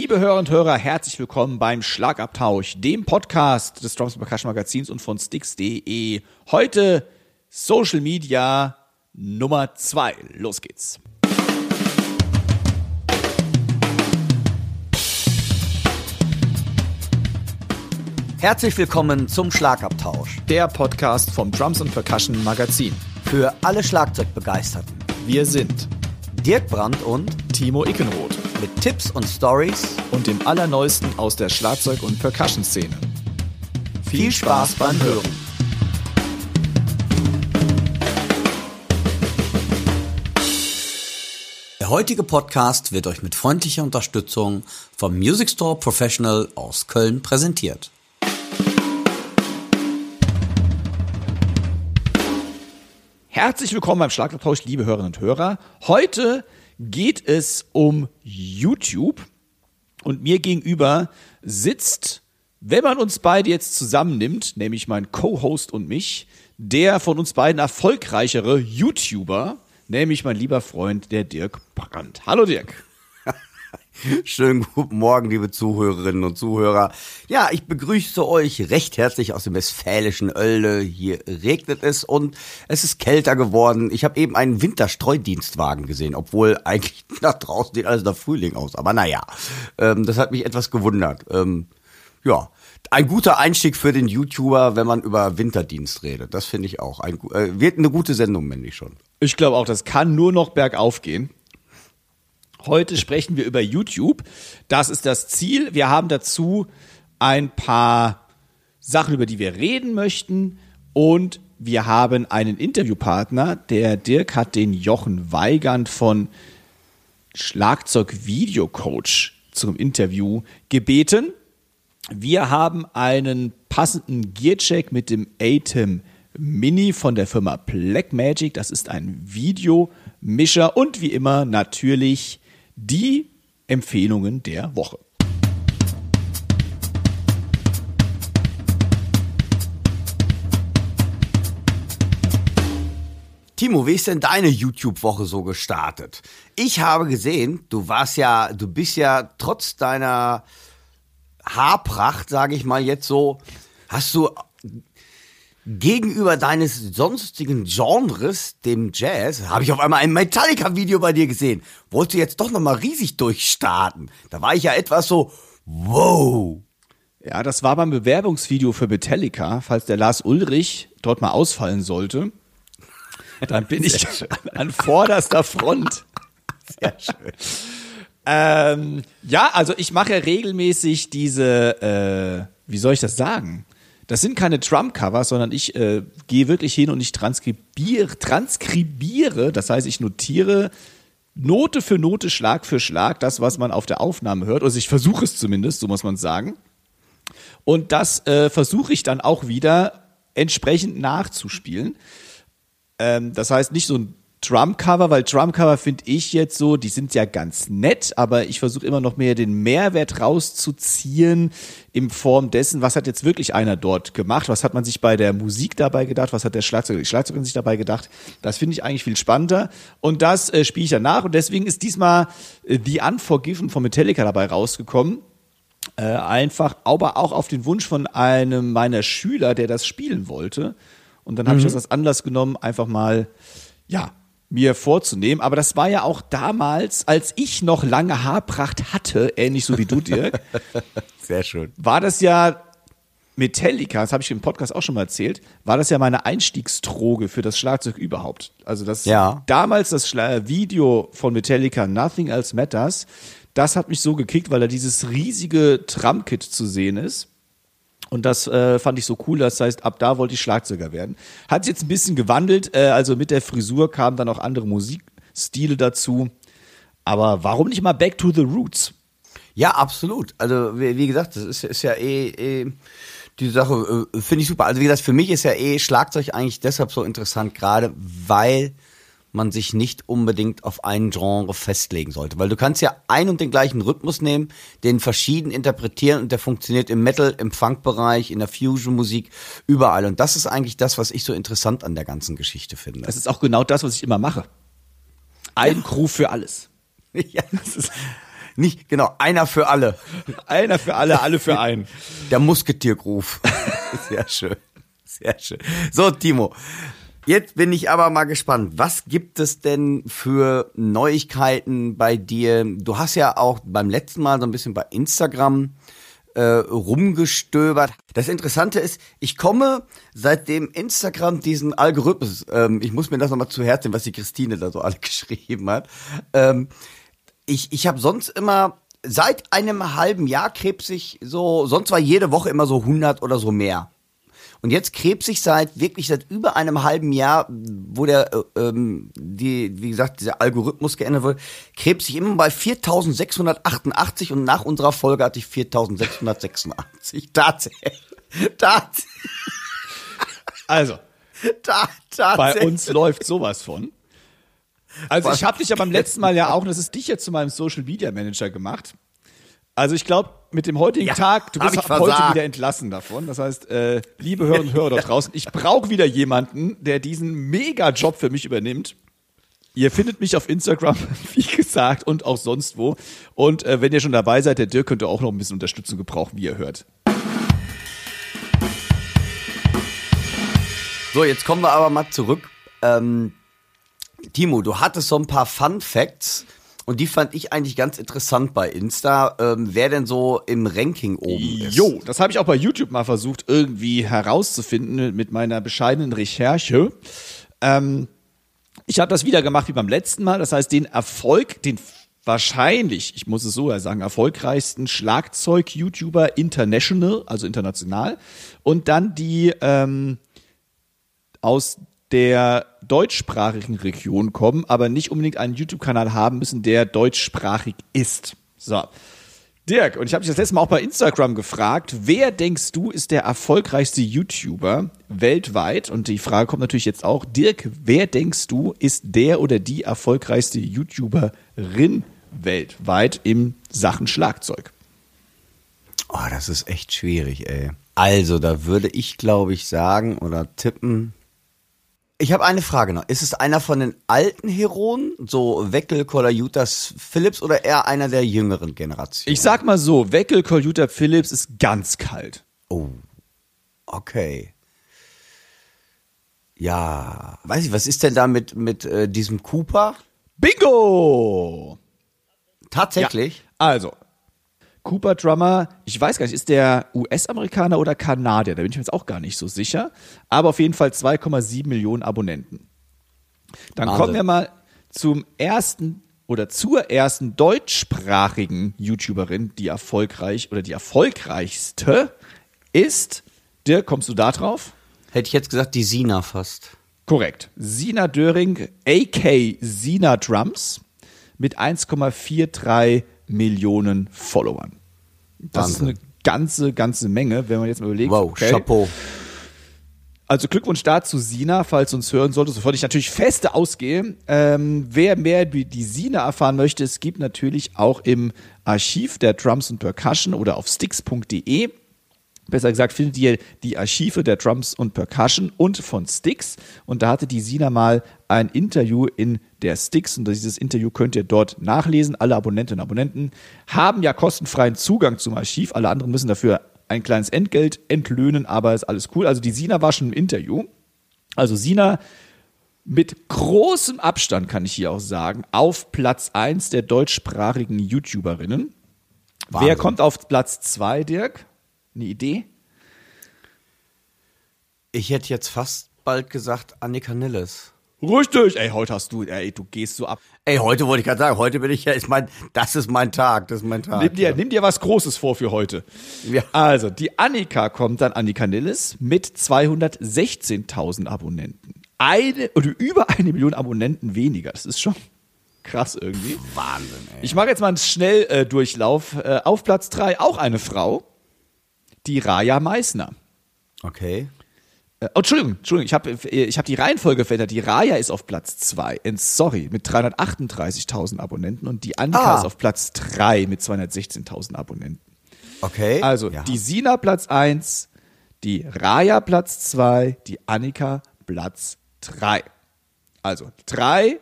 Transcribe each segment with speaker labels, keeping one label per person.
Speaker 1: Liebe Hörer und Hörer, herzlich willkommen beim Schlagabtausch, dem Podcast des Drums Percussion Magazins und von Sticks.de. Heute Social Media Nummer zwei. Los geht's.
Speaker 2: Herzlich willkommen zum Schlagabtausch.
Speaker 1: Der Podcast vom Drums und Percussion Magazin.
Speaker 2: Für alle Schlagzeugbegeisterten.
Speaker 1: Wir sind
Speaker 2: Dirk Brandt und
Speaker 1: Timo Ickenroth
Speaker 2: mit Tipps und Stories
Speaker 1: und dem Allerneuesten aus der Schlagzeug- und Percussion-Szene.
Speaker 2: Viel Spaß beim Hören. Der heutige Podcast wird euch mit freundlicher Unterstützung vom Music Store Professional aus Köln präsentiert.
Speaker 1: Herzlich willkommen beim Schlagabtausch, liebe Hörerinnen und Hörer. Heute geht es um YouTube und mir gegenüber sitzt, wenn man uns beide jetzt zusammennimmt, nämlich mein Co-Host und mich, der von uns beiden erfolgreichere YouTuber, nämlich mein lieber Freund, der Dirk Brandt. Hallo Dirk.
Speaker 2: Schönen guten Morgen, liebe Zuhörerinnen und Zuhörer. Ja, ich begrüße euch recht herzlich aus dem westfälischen Oelde. Hier regnet es und es ist kälter geworden. Ich habe eben einen Winterstreudienstwagen gesehen, obwohl eigentlich nach draußen sieht alles nach Frühling aus. Aber naja, ähm, das hat mich etwas gewundert. Ähm, ja, ein guter Einstieg für den YouTuber, wenn man über Winterdienst redet. Das finde ich auch. Ein, äh, wird eine gute Sendung, männlich schon.
Speaker 1: Ich glaube auch, das kann nur noch bergauf gehen. Heute sprechen wir über YouTube. Das ist das Ziel. Wir haben dazu ein paar Sachen, über die wir reden möchten. Und wir haben einen Interviewpartner. Der Dirk hat den Jochen Weigand von Schlagzeug Video Coach zum Interview gebeten. Wir haben einen passenden Gearcheck mit dem Atem Mini von der Firma Blackmagic. Das ist ein Videomischer und wie immer natürlich die Empfehlungen der Woche.
Speaker 2: Timo, wie ist denn deine YouTube-Woche so gestartet? Ich habe gesehen, du warst ja, du bist ja trotz deiner Haarpracht, sage ich mal jetzt so, hast du gegenüber deines sonstigen Genres, dem Jazz, habe ich auf einmal ein Metallica-Video bei dir gesehen. Wolltest du jetzt doch nochmal riesig durchstarten? Da war ich ja etwas so, wow.
Speaker 1: Ja, das war beim Bewerbungsvideo für Metallica, falls der Lars Ulrich dort mal ausfallen sollte. Dann bin ich an vorderster Front. Sehr schön. Ähm, ja, also ich mache regelmäßig diese, äh, wie soll ich das sagen? Das sind keine Drum-Covers, sondern ich äh, gehe wirklich hin und ich transkribiere, transkribiere, das heißt, ich notiere Note für Note, Schlag für Schlag, das, was man auf der Aufnahme hört. Also ich versuche es zumindest, so muss man sagen. Und das äh, versuche ich dann auch wieder entsprechend nachzuspielen. Ähm, das heißt, nicht so ein Drumcover, weil Drumcover finde ich jetzt so, die sind ja ganz nett, aber ich versuche immer noch mehr den Mehrwert rauszuziehen in Form dessen, was hat jetzt wirklich einer dort gemacht, was hat man sich bei der Musik dabei gedacht, was hat der Schlagzeuger, die Schlagzeugerin sich dabei gedacht. Das finde ich eigentlich viel spannender und das äh, spiele ich ja nach und deswegen ist diesmal äh, The Unforgiven von Metallica dabei rausgekommen. Äh, einfach, aber auch auf den Wunsch von einem meiner Schüler, der das spielen wollte. Und dann habe mhm. ich das als Anlass genommen, einfach mal, ja, mir vorzunehmen. Aber das war ja auch damals, als ich noch lange Haarpracht hatte, ähnlich so wie du, Dirk.
Speaker 2: Sehr schön.
Speaker 1: War das ja Metallica, das habe ich im Podcast auch schon mal erzählt, war das ja meine Einstiegsdroge für das Schlagzeug überhaupt. Also das
Speaker 2: ja.
Speaker 1: damals das Schla Video von Metallica Nothing Else Matters, das hat mich so gekickt, weil da dieses riesige Tramkit zu sehen ist. Und das äh, fand ich so cool. Das heißt, ab da wollte ich Schlagzeuger werden. Hat jetzt ein bisschen gewandelt. Äh, also mit der Frisur kamen dann auch andere Musikstile dazu. Aber warum nicht mal Back to the Roots?
Speaker 2: Ja, absolut. Also wie, wie gesagt, das ist, ist ja eh, eh die Sache, äh, finde ich super. Also wie gesagt, für mich ist ja eh Schlagzeug eigentlich deshalb so interessant, gerade weil man sich nicht unbedingt auf ein Genre festlegen sollte. Weil du kannst ja ein und den gleichen Rhythmus nehmen, den verschieden interpretieren und der funktioniert im Metal, im Funk-Bereich, in der Fusion-Musik, überall. Und das ist eigentlich das, was ich so interessant an der ganzen Geschichte finde.
Speaker 1: Das ist auch genau das, was ich immer mache. Ein ja. Crew für alles.
Speaker 2: Ja, das ist Nicht, genau, einer für alle.
Speaker 1: Einer für alle, alle für einen.
Speaker 2: Der Musketiergruf. Sehr schön. Sehr schön. So, Timo. Jetzt bin ich aber mal gespannt. Was gibt es denn für Neuigkeiten bei dir? Du hast ja auch beim letzten Mal so ein bisschen bei Instagram äh, rumgestöbert. Das Interessante ist, ich komme seitdem Instagram diesen Algorithmus, ähm, ich muss mir das nochmal zu Herzen, was die Christine da so alle geschrieben hat. Ähm, ich ich habe sonst immer seit einem halben Jahr krebs ich so, sonst war jede Woche immer so 100 oder so mehr. Und jetzt krebs ich seit wirklich seit über einem halben Jahr, wo der äh, ähm, die wie gesagt dieser Algorithmus geändert wurde, krebs ich immer bei 4.688 und nach unserer Folge hatte ich 4.686. Tatsächlich. Tatsächlich.
Speaker 1: Also,
Speaker 2: Ta-
Speaker 1: bei
Speaker 2: tatsächlich.
Speaker 1: uns läuft sowas von. Also ich habe dich ja beim letzten Mal ja auch, und das ist dich jetzt zu meinem Social Media Manager gemacht. Also ich glaube, mit dem heutigen
Speaker 2: Ja,
Speaker 1: Tag, du bist
Speaker 2: ich
Speaker 1: heute
Speaker 2: versagt.
Speaker 1: wieder entlassen davon. Das heißt, äh, liebe Hörerinnen und Hörer dort draußen, ich brauche wieder jemanden, der diesen Mega-Job für mich übernimmt. Ihr findet mich auf Instagram, wie gesagt, und auch sonst wo. Und äh, wenn ihr schon dabei seid, der Dirk könnte auch noch ein bisschen Unterstützung gebrauchen, wie ihr hört.
Speaker 2: So, jetzt kommen wir aber mal zurück. Ähm, Timo, du hattest so ein paar Fun Facts und die fand ich eigentlich ganz interessant bei Insta, ähm, wer denn so im Ranking oben ist.
Speaker 1: Jo, das habe ich auch bei YouTube mal versucht, irgendwie herauszufinden mit meiner bescheidenen Recherche. Ähm, ich habe das wieder gemacht wie beim letzten Mal. Das heißt, den Erfolg, den wahrscheinlich, ich muss es so sagen, erfolgreichsten Schlagzeug-YouTuber international, also international. Und dann die ähm, aus der deutschsprachigen Region kommen, aber nicht unbedingt einen YouTube-Kanal haben müssen, der deutschsprachig ist. So. Dirk, und ich habe dich das letzte Mal auch bei Instagram gefragt, wer denkst du ist der erfolgreichste YouTuber weltweit? Und die Frage kommt natürlich jetzt auch, Dirk, wer denkst du ist der oder die erfolgreichste YouTuberin weltweit im Sachen Schlagzeug?
Speaker 2: Oh, das ist echt schwierig, ey. Also, da würde ich, glaube ich, sagen oder tippen. Ich habe eine Frage noch. Ist es einer von den alten Heroen, so Weckel, Jutas, Phillips, oder eher einer der jüngeren Generationen?
Speaker 1: Ich sag mal so, Weckel Computer Philips ist ganz kalt.
Speaker 2: Oh, okay. Ja, weiß ich, was ist denn da mit, mit äh, diesem Cooper?
Speaker 1: Bingo!
Speaker 2: Tatsächlich?
Speaker 1: Also, Cooper Drummer, ich weiß gar nicht, ist der US-Amerikaner oder Kanadier? Da bin ich mir jetzt auch gar nicht so sicher. Aber auf jeden Fall 2,7 Millionen Abonnenten. Dann
Speaker 2: Wahnsinn.
Speaker 1: kommen wir mal zum ersten oder zur ersten deutschsprachigen YouTuberin, die erfolgreich oder die erfolgreichste ist. Dirk, kommst du da drauf?
Speaker 2: Hätte ich jetzt gesagt, die Sina fast.
Speaker 1: Korrekt. Sina Döring, AK Sina Drums, mit 1,43 Millionen Followern. Das ist
Speaker 2: Wahnsinn.
Speaker 1: eine ganze, ganze Menge, wenn man jetzt mal überlegt.
Speaker 2: Wow,
Speaker 1: okay.
Speaker 2: Chapeau.
Speaker 1: Also Glückwunsch dazu, Sina, falls du uns hören solltest, wovon ich natürlich feste ausgehe. Ähm, wer mehr über die Sina erfahren möchte, es gibt natürlich auch im Archiv der Drums und Percussion oder auf sticks.de Besser gesagt, findet ihr die Archive der Drums und Percussion und von Sticks. Und da hatte die Sina mal ein Interview in der Sticks. Und dieses Interview könnt ihr dort nachlesen. Alle Abonnentinnen und Abonnenten haben ja kostenfreien Zugang zum Archiv. Alle anderen müssen dafür ein kleines Entgelt entlöhnen, aber ist alles cool. Also die Sina war schon im Interview. Also Sina mit großem Abstand, kann ich hier auch sagen, auf Platz 1 der deutschsprachigen YouTuberinnen. Wer
Speaker 2: Wahnsinn.
Speaker 1: kommt auf Platz 2, Dirk? Eine Idee?
Speaker 2: Ich hätte jetzt fast bald gesagt Annika Nilles.
Speaker 1: Richtig. Ey, heute hast du, ey, du gehst so ab.
Speaker 2: Ey, heute wollte ich gerade sagen, heute bin ich ja, ist mein, das ist mein Tag, das ist mein Tag.
Speaker 1: Nimm dir, nimm dir was Großes vor für heute.
Speaker 2: Ja.
Speaker 1: Also, die Annika kommt dann, Annika Nilles, mit 216.000 Abonnenten. Eine, oder über eine Million Abonnenten weniger. Das ist schon krass irgendwie.
Speaker 2: Wahnsinn, ey.
Speaker 1: Ich mache jetzt mal einen Schnelldurchlauf. Äh, Durchlauf. äh, auf Platz 3 auch eine Frau, die Raya Meissner.
Speaker 2: Okay.
Speaker 1: Äh, oh, Entschuldigung, Entschuldigung, ich habe ich hab die Reihenfolge verändert. Die Raya ist auf Platz 2, sorry, mit 338.000 Abonnenten und die Annika
Speaker 2: Ah.
Speaker 1: ist auf Platz 3 mit 216.000 Abonnenten.
Speaker 2: Okay.
Speaker 1: Also
Speaker 2: ja.
Speaker 1: die Sina Platz 1, die Raya Platz 2, die Annika Platz 3. Also drei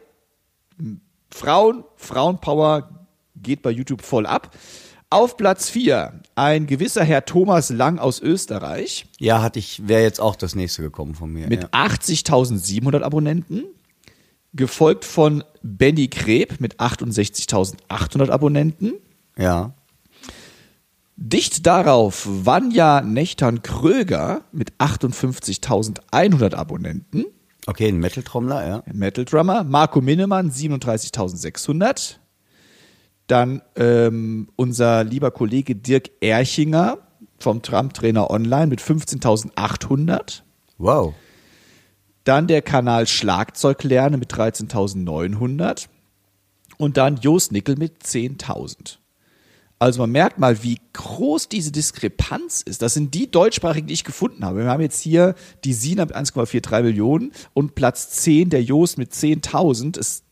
Speaker 1: Frauen, Frauenpower geht bei YouTube voll ab. Auf Platz 4 ein gewisser Herr Thomas Lang aus Österreich
Speaker 2: Ja, hatte ich, wäre jetzt auch das nächste gekommen von mir.
Speaker 1: mit
Speaker 2: ja.
Speaker 1: 80.700 Abonnenten, gefolgt von Benny Kreb mit 68.800 Abonnenten.
Speaker 2: ja.
Speaker 1: Dicht darauf Vanja Nächtern Kröger mit 58.100 Abonnenten.
Speaker 2: Okay, ein Metal-Trommler, ja.
Speaker 1: Metal Drummer. Marco Minnemann 37.600. Dann ähm, unser lieber Kollege Dirk Erchinger vom Trump-Trainer Online mit 15.800.
Speaker 2: Wow.
Speaker 1: Dann der Kanal Schlagzeug lernen mit 13.900. Und dann Jost Nickel mit 10.000. Also man merkt mal, wie groß diese Diskrepanz ist. Das sind die deutschsprachigen, die ich gefunden habe. Wir haben jetzt hier die Sina mit 1,43 Millionen und Platz 10 der Jost mit 10.000. Ist-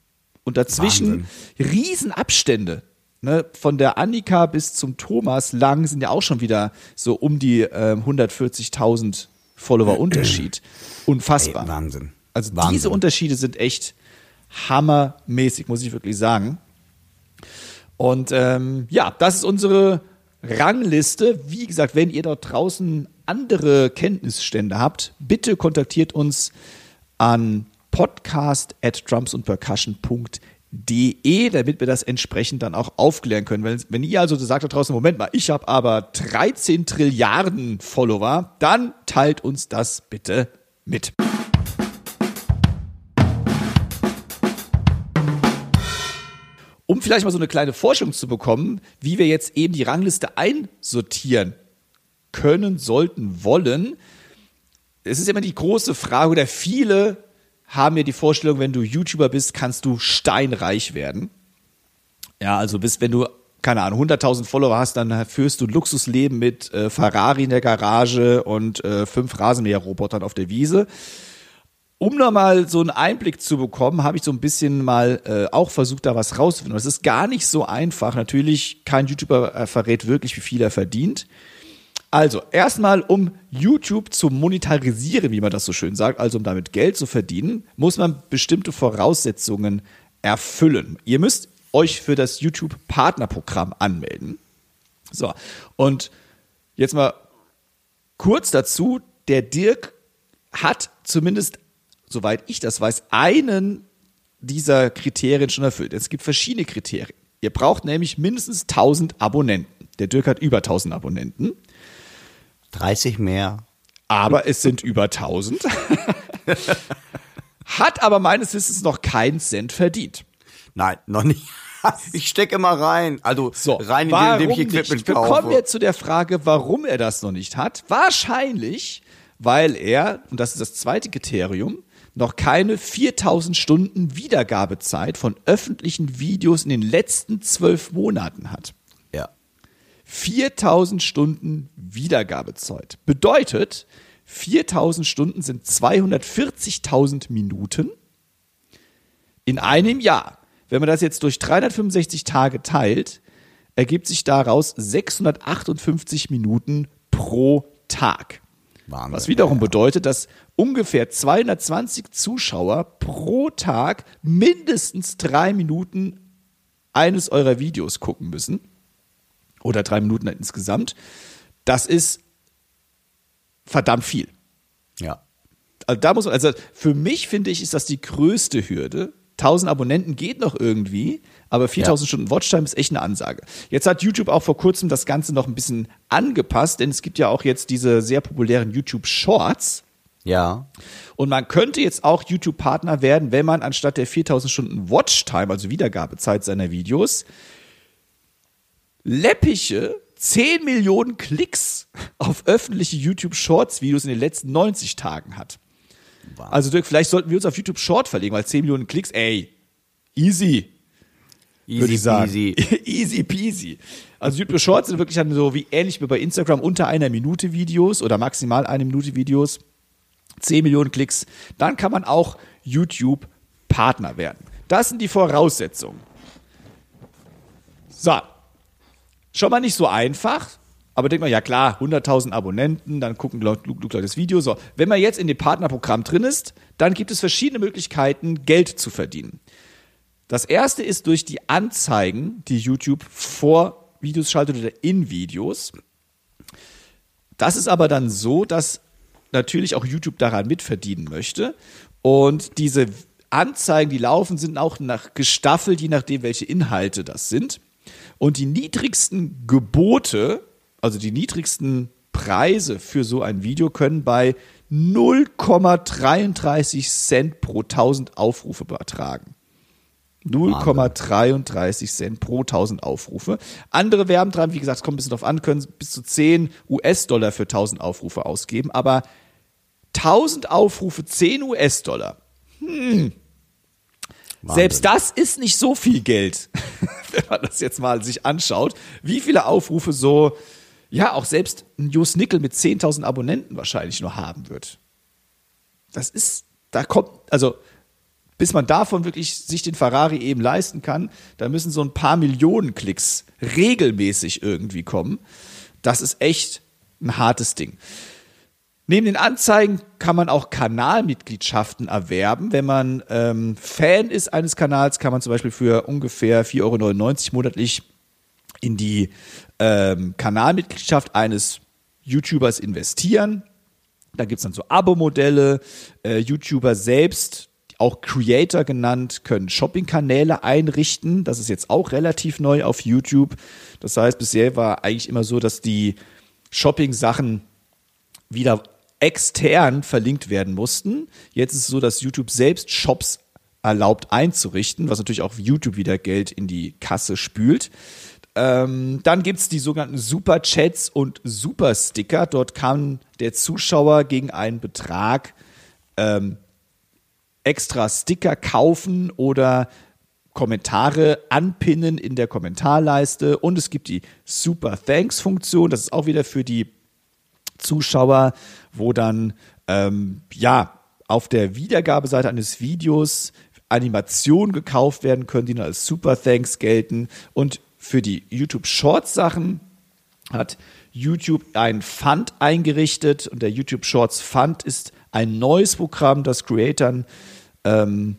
Speaker 1: Und dazwischen Riesenabstände. Ne? Von der Annika bis zum Thomas Lang sind ja auch schon wieder so um die ähm, 140.000 Follower Unterschied. Unfassbar.
Speaker 2: Ey, Wahnsinn.
Speaker 1: Also
Speaker 2: Wahnsinn.
Speaker 1: diese Unterschiede sind echt hammermäßig, muss ich wirklich sagen. Und ähm, ja, das ist unsere Rangliste. Wie gesagt, wenn ihr dort draußen andere Kenntnisstände habt, bitte kontaktiert uns an podcast at drumsundpercussion.de, damit wir das entsprechend dann auch aufklären können. Wenn, wenn ihr also sagt da draußen, Moment mal, ich habe aber 13 Trilliarden Follower, dann teilt uns das bitte mit. um vielleicht mal so eine kleine Forschung zu bekommen, wie wir jetzt eben die Rangliste einsortieren können, sollten, wollen. Es ist immer die große Frage, oder viele haben ja die Vorstellung, wenn du YouTuber bist, kannst du steinreich werden. Ja, also bis wenn du keine Ahnung, 100.000 Follower hast, dann führst du Luxusleben mit äh, Ferrari in der Garage und äh, fünf Rasenmäherrobotern auf der Wiese. Um nochmal so einen Einblick zu bekommen, habe ich so ein bisschen mal äh, auch versucht, da was rauszufinden. Das ist gar nicht so einfach. Natürlich, kein YouTuber äh, verrät wirklich, wie viel er verdient. Also, erstmal, um YouTube zu monetarisieren, wie man das so schön sagt, also um damit Geld zu verdienen, muss man bestimmte Voraussetzungen erfüllen. Ihr müsst euch für das YouTube-Partnerprogramm anmelden. So, und jetzt mal kurz dazu, der Dirk hat zumindest, soweit ich das weiß, einen dieser Kriterien schon erfüllt. Es gibt verschiedene Kriterien. Ihr braucht nämlich mindestens 1000 Abonnenten. Der Dirk hat über 1000 Abonnenten,
Speaker 2: 30 mehr.
Speaker 1: aber es sind über 1000. hat aber meines Wissens noch keinen Cent verdient.
Speaker 2: Nein, noch nicht. Ich stecke immer rein. Also
Speaker 1: So,
Speaker 2: rein,
Speaker 1: warum
Speaker 2: indem ich Equipment
Speaker 1: nicht? Wir
Speaker 2: kaufe.
Speaker 1: kommen jetzt zu der Frage, warum er das noch nicht hat. Wahrscheinlich, weil er, und das ist das zweite Kriterium, noch keine 4000 Stunden Wiedergabezeit von öffentlichen Videos in den letzten zwölf Monaten hat.
Speaker 2: Ja.
Speaker 1: 4000 Stunden Wiedergabezeit. Bedeutet, 4000 Stunden sind 240.000 Minuten in einem Jahr. Wenn man das jetzt durch 365 Tage teilt, ergibt sich daraus 658 Minuten pro Tag.
Speaker 2: Wahnsinn.
Speaker 1: Was wiederum bedeutet, dass ungefähr 220 Zuschauer pro Tag mindestens drei Minuten eines eurer Videos gucken müssen. Oder drei Minuten insgesamt. Das ist verdammt viel.
Speaker 2: Ja.
Speaker 1: Also da muss man, also für mich finde ich, ist das die größte Hürde. 1000 Abonnenten geht noch irgendwie, aber 4000
Speaker 2: Ja.
Speaker 1: Stunden Watchtime ist echt eine Ansage. Jetzt hat YouTube auch vor kurzem das Ganze noch ein bisschen angepasst, denn es gibt ja auch jetzt diese sehr populären YouTube Shorts.
Speaker 2: Ja.
Speaker 1: Und man könnte jetzt auch YouTube-Partner werden, wenn man anstatt der 4000 Stunden Watchtime, also Wiedergabezeit seiner Videos, läppische 10 Millionen Klicks auf öffentliche YouTube-Shorts-Videos in den letzten 90 Tagen hat.
Speaker 2: Wahnsinn.
Speaker 1: Also Dirk, vielleicht sollten wir uns auf YouTube Short verlegen, weil 10 Millionen Klicks, ey, easy, würde ich sagen.
Speaker 2: peasy.
Speaker 1: easy peasy. Also YouTube Shorts sind wirklich dann so wie ähnlich wie bei Instagram unter einer Minute Videos oder maximal eine Minute Videos. 10 Millionen Klicks. Dann kann man auch YouTube Partner werden. Das sind die Voraussetzungen. So. Schon mal nicht so einfach. Aber denkt man, ja klar, 100.000 Abonnenten, dann gucken Leute das Video. So, wenn man jetzt in dem Partnerprogramm drin ist, dann gibt es verschiedene Möglichkeiten, Geld zu verdienen. Das erste ist durch die Anzeigen, die YouTube vor Videos schaltet oder in Videos. Das ist aber dann so, dass natürlich auch YouTube daran mitverdienen möchte. Und diese Anzeigen, die laufen, sind auch nach gestaffelt, je nachdem, welche Inhalte das sind. Und die niedrigsten Gebote, also die niedrigsten Preise für so ein Video können bei 0,33 Cent pro 1000 Aufrufe betragen. 0,33 Cent pro 1000 Aufrufe. Andere werben dran, wie gesagt, es kommt ein bisschen drauf an, können bis zu 10 US-Dollar für 1000 Aufrufe ausgeben, aber 1000 Aufrufe, 10 US-Dollar. Hm. Selbst das ist nicht so viel Geld, wenn man das jetzt mal sich anschaut, wie viele Aufrufe so, ja, auch selbst ein Jus Nickel mit 10.000 Abonnenten wahrscheinlich nur haben wird. Das ist, da kommt, also bis man davon wirklich sich den Ferrari eben leisten kann, da müssen so ein paar Millionen Klicks regelmäßig irgendwie kommen. Das ist echt ein hartes Ding. Neben den Anzeigen kann man auch Kanalmitgliedschaften erwerben. Wenn man ähm, Fan ist eines Kanals, kann man zum Beispiel für ungefähr 4,99 Euro monatlich in die ähm, Kanalmitgliedschaft eines YouTubers investieren. Da gibt's dann so Abo-Modelle. Äh, YouTuber selbst, auch Creator genannt, können Shopping-Kanäle einrichten. Das ist jetzt auch relativ neu auf YouTube. Das heißt, bisher war eigentlich immer so, dass die Shopping-Sachen wieder extern verlinkt werden mussten. Jetzt ist es so, dass YouTube selbst Shops erlaubt einzurichten, was natürlich auch YouTube wieder Geld in die Kasse spült. Ähm, dann gibt's die sogenannten Super-Chats und Super-Sticker. Dort kann der Zuschauer gegen einen Betrag ähm, extra Sticker kaufen oder Kommentare anpinnen in der Kommentarleiste. Und es gibt die Super Thanks-Funktion. Das ist auch wieder für die Zuschauer, wo dann ähm, ja auf der Wiedergabeseite eines Videos Animationen gekauft werden können, die dann als Super Thanks gelten. Und für die YouTube Shorts Sachen hat YouTube ein Fund eingerichtet und der YouTube Shorts Fund ist ein neues Programm, das Creatern ähm,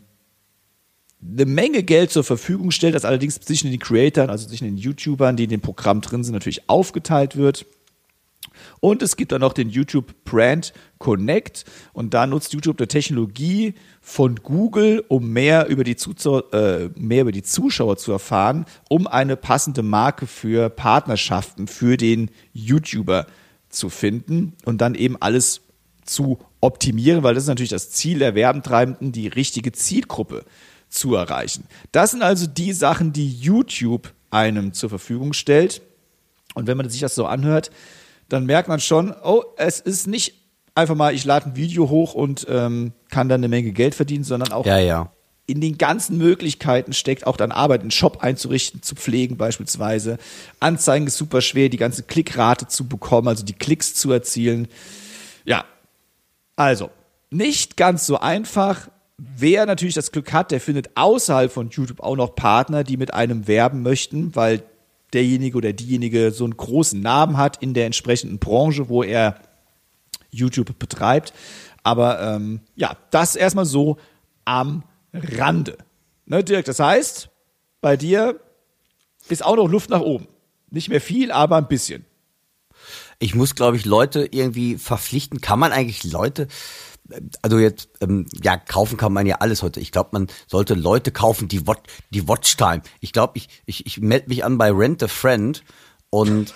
Speaker 1: eine Menge Geld zur Verfügung stellt, das allerdings zwischen den Creatern, also zwischen den YouTubern, die in dem Programm drin sind, natürlich aufgeteilt wird. Und es gibt dann noch den YouTube Brand Connect und da nutzt YouTube eine Technologie von Google, um mehr über, die äh, mehr über die Zuschauer zu erfahren, um eine passende Marke für Partnerschaften für den YouTuber zu finden und dann eben alles zu optimieren, weil das ist natürlich das Ziel der Werbentreibenden, die richtige Zielgruppe zu erreichen. Das sind also die Sachen, die YouTube einem zur Verfügung stellt. Und wenn man sich das so anhört, dann merkt man schon, oh, es ist nicht einfach mal, ich lade ein Video hoch und ähm, kann dann eine Menge Geld verdienen, sondern auch
Speaker 2: ja, ja.
Speaker 1: in den ganzen Möglichkeiten steckt auch dann Arbeit, einen Shop einzurichten, zu pflegen beispielsweise. Anzeigen ist super schwer, die ganze Klickrate zu bekommen, also die Klicks zu erzielen. Ja, also nicht ganz so einfach. Wer natürlich das Glück hat, der findet außerhalb von YouTube auch noch Partner, die mit einem werben möchten, weil derjenige oder diejenige so einen großen Namen hat in der entsprechenden Branche, wo er YouTube betreibt. Aber ähm, ja, das erstmal so am Rande. Ne, Dirk, das heißt, bei dir ist auch noch Luft nach oben. Nicht mehr viel, aber ein bisschen.
Speaker 2: Ich muss, glaube ich, Leute irgendwie verpflichten. Kann man eigentlich Leute also jetzt, ähm, ja, kaufen kann man ja alles heute. Ich glaube, man sollte Leute kaufen, die, Watch, die Watchtime. Ich glaube, ich, ich, ich melde mich an bei Rent a Friend und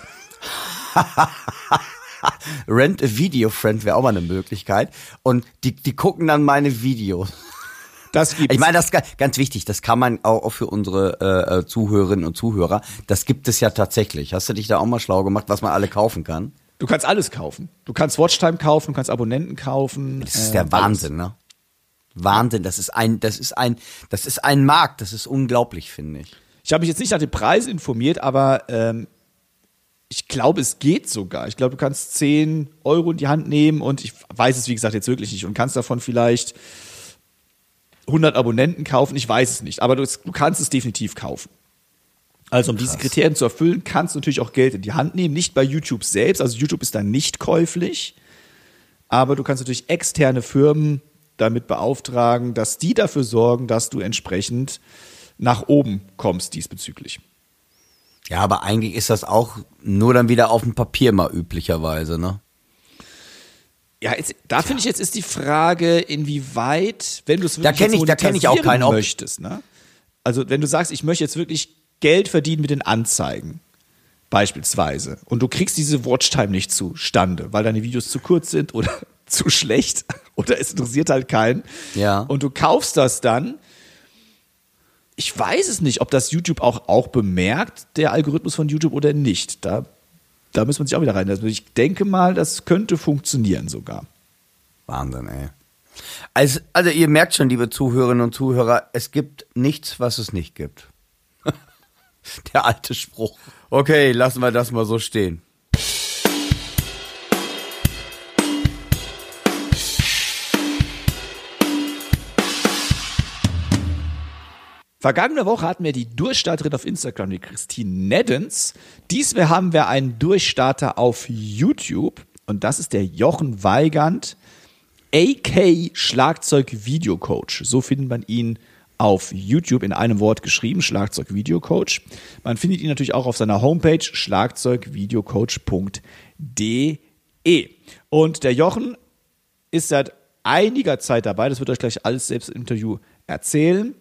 Speaker 2: Rent a Video Friend wäre auch mal eine Möglichkeit. Und die, die gucken dann meine Videos.
Speaker 1: Das gibt's.
Speaker 2: Ich meine, das ist ganz wichtig. Das kann man auch für unsere äh, äh, Zuhörerinnen und Zuhörer. Das gibt es ja tatsächlich. Hast du dich da auch mal schlau gemacht, was man alle kaufen kann?
Speaker 1: Du kannst alles kaufen. Du kannst Watchtime kaufen, du kannst Abonnenten kaufen.
Speaker 2: Das ist äh, der Wahnsinn, alles. ne? Wahnsinn, das ist ein, das ist ein, das ist ein Markt, das ist unglaublich, finde ich.
Speaker 1: Ich habe mich jetzt nicht nach dem Preis informiert, aber ähm, ich glaube, es geht sogar. Ich glaube, du kannst 10 Euro in die Hand nehmen und ich weiß es, wie gesagt, jetzt wirklich nicht und kannst davon vielleicht 100 Abonnenten kaufen. Ich weiß es nicht, aber du, du kannst es definitiv kaufen. Also um Krass. diese Kriterien zu erfüllen, kannst du natürlich auch Geld in die Hand nehmen. Nicht bei YouTube selbst, also YouTube ist dann nicht käuflich, aber du kannst natürlich externe Firmen damit beauftragen, dass die dafür sorgen, dass du entsprechend nach oben kommst diesbezüglich.
Speaker 2: Ja, aber eigentlich ist das auch nur dann wieder auf dem Papier mal üblicherweise, ne?
Speaker 1: Ja, jetzt, da finde ich jetzt ist die Frage, inwieweit, wenn du es wirklich
Speaker 2: da kenn ich, da kenn ich auch keinen
Speaker 1: möchtest, ne? Also wenn du sagst, ich möchte jetzt wirklich Geld verdienen mit den Anzeigen, beispielsweise, und du kriegst diese Watchtime nicht zustande, weil deine Videos zu kurz sind oder zu schlecht oder es interessiert halt keinen.
Speaker 2: Ja.
Speaker 1: Und du kaufst das dann. Ich weiß es nicht, ob das YouTube auch, auch bemerkt, der Algorithmus von YouTube oder nicht. Da, da müssen wir sich auch wieder rein. Also ich denke mal, das könnte funktionieren sogar.
Speaker 2: Wahnsinn, ey. Also, also ihr merkt schon, liebe Zuhörerinnen und Zuhörer, es gibt nichts, was es nicht gibt. Der alte Spruch. Okay, lassen wir das mal so stehen.
Speaker 1: Vergangene Woche hatten wir die Durchstarterin auf Instagram, die Christine Neddens. Diesmal haben wir einen Durchstarter auf YouTube und das ist der Jochen Weigand, AK Schlagzeug Video Coach. So findet man ihn auf YouTube in einem Wort geschrieben, Schlagzeug Video Coach. Man findet ihn natürlich auch auf seiner Homepage schlagzeugvideocoach.de. Und der Jochen ist seit einiger Zeit dabei, das wird euch gleich alles selbst im Interview erzählen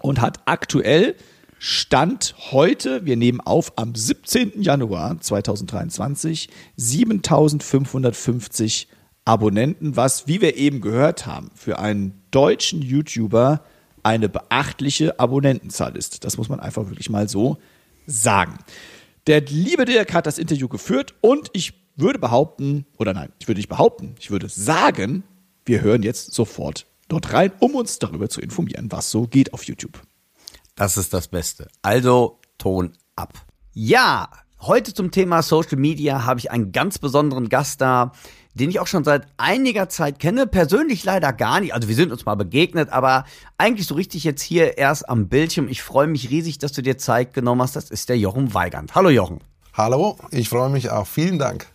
Speaker 1: und hat aktuell Stand heute, wir nehmen auf am 17. Januar 2023, 7550 Abonnenten, was, wie wir eben gehört haben, für einen deutschen YouTuber eine beachtliche Abonnentenzahl ist. Das muss man einfach wirklich mal so sagen. Der liebe Dirk hat das Interview geführt und ich würde behaupten, oder nein, ich würde nicht behaupten, ich würde sagen, wir hören jetzt sofort dort rein, um uns darüber zu informieren, was so geht auf YouTube.
Speaker 2: Das ist das Beste. Also Ton ab. Ja, heute zum Thema Social Media habe ich einen ganz besonderen Gast da, den ich auch schon seit einiger Zeit kenne. Persönlich leider gar nicht. Also wir sind uns mal begegnet, aber eigentlich so richtig jetzt hier erst am Bildschirm. Ich freue mich riesig, dass du dir Zeit genommen hast. Das ist der Jochen Weigand. Hallo Jochen.
Speaker 3: Hallo, ich freue mich auch. Vielen Dank.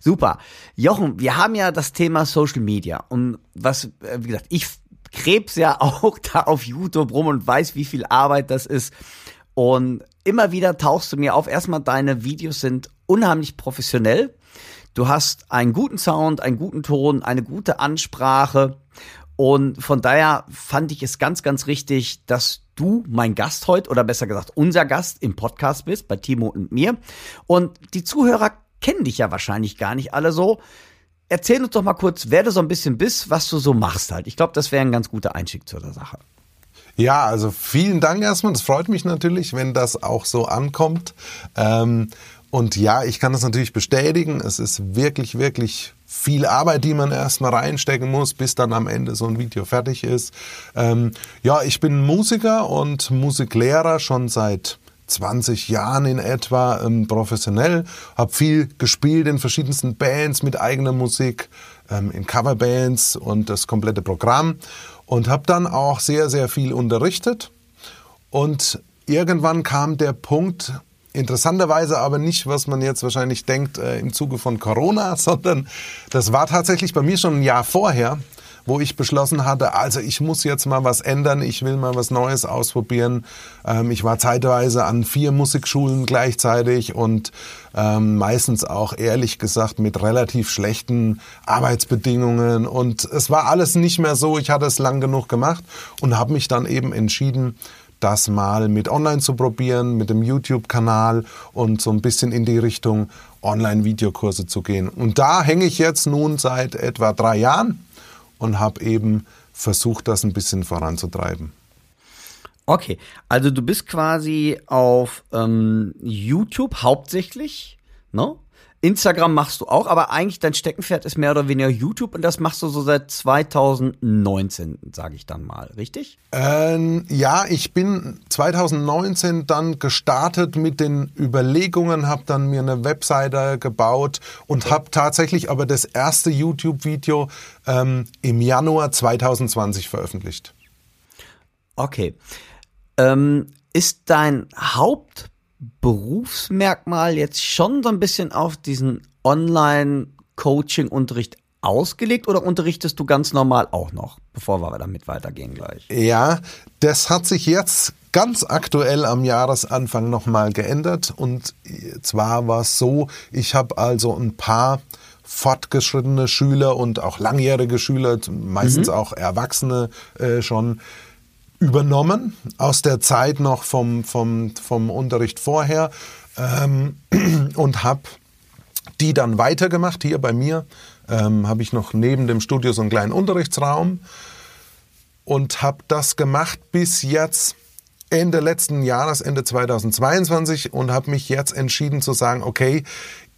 Speaker 2: Super. Jochen, wir haben ja das Thema Social Media und was, äh, wie gesagt, ich krebs ja auch da auf YouTube rum und weiß, wie viel Arbeit das ist. Und immer wieder tauchst du mir auf. Erstmal, deine Videos sind unheimlich professionell. Du hast einen guten Sound, einen guten Ton, eine gute Ansprache. Und von daher fand ich es ganz, ganz richtig, dass du mein Gast heute, oder besser gesagt unser Gast im Podcast bist, bei Timo und mir. Und die Zuhörer kennen dich ja wahrscheinlich gar nicht alle so. Erzähl uns doch mal kurz, wer du so ein bisschen bist, was du so machst halt. Ich glaube, das wäre ein ganz guter Einstieg zu der Sache.
Speaker 3: Ja, also vielen Dank erstmal. Das freut mich natürlich, wenn das auch so ankommt. Ähm, und ja, ich kann das natürlich bestätigen. Es ist wirklich, wirklich viel Arbeit, die man erstmal reinstecken muss, bis dann am Ende so ein Video fertig ist. Ähm, ja, ich bin Musiker und Musiklehrer schon seit 20 Jahren in etwa ähm, professionell, habe viel gespielt in verschiedensten Bands mit eigener Musik, ähm, in Coverbands und das komplette Programm und habe dann auch sehr, sehr viel unterrichtet. Und irgendwann kam der Punkt, interessanterweise aber nicht, was man jetzt wahrscheinlich denkt äh, im Zuge von Corona, sondern das war tatsächlich bei mir schon ein Jahr vorher wo ich beschlossen hatte, also ich muss jetzt mal was ändern, ich will mal was Neues ausprobieren. Ähm, ich war zeitweise an vier Musikschulen gleichzeitig und ähm, meistens auch ehrlich gesagt mit relativ schlechten Arbeitsbedingungen und es war alles nicht mehr so. Ich hatte es lang genug gemacht und habe mich dann eben entschieden, das mal mit online zu probieren, mit dem YouTube-Kanal und so ein bisschen in die Richtung Online-Videokurse zu gehen. Und da hänge ich jetzt nun seit etwa drei Jahren und habe eben versucht, das ein bisschen voranzutreiben.
Speaker 2: Okay, also du bist quasi auf ähm, YouTube hauptsächlich, ne? Instagram machst du auch, aber eigentlich dein Steckenpferd ist mehr oder weniger YouTube und das machst du so seit 2019, sage ich dann mal, richtig?
Speaker 3: Ähm, ja, ich bin 2019 dann gestartet mit den Überlegungen, habe dann mir eine Webseite gebaut und okay. habe tatsächlich aber das erste YouTube-Video ähm, im Januar 2020 veröffentlicht.
Speaker 2: Okay. Ähm, ist dein Haupt Berufsmerkmal jetzt schon so ein bisschen auf diesen Online-Coaching-Unterricht ausgelegt oder unterrichtest du ganz normal auch noch, bevor wir damit weitergehen gleich?
Speaker 3: Ja, das hat sich jetzt ganz aktuell am Jahresanfang nochmal geändert. Und zwar war es so, ich habe also ein paar fortgeschrittene Schüler und auch langjährige Schüler, meistens mhm. auch Erwachsene äh, schon übernommen aus der Zeit noch vom, vom, vom Unterricht vorher ähm, und habe die dann weitergemacht hier bei mir ähm, habe ich noch neben dem Studio so einen kleinen Unterrichtsraum und habe das gemacht bis jetzt Ende letzten Jahres, Ende 2022 und habe mich jetzt entschieden zu sagen, okay,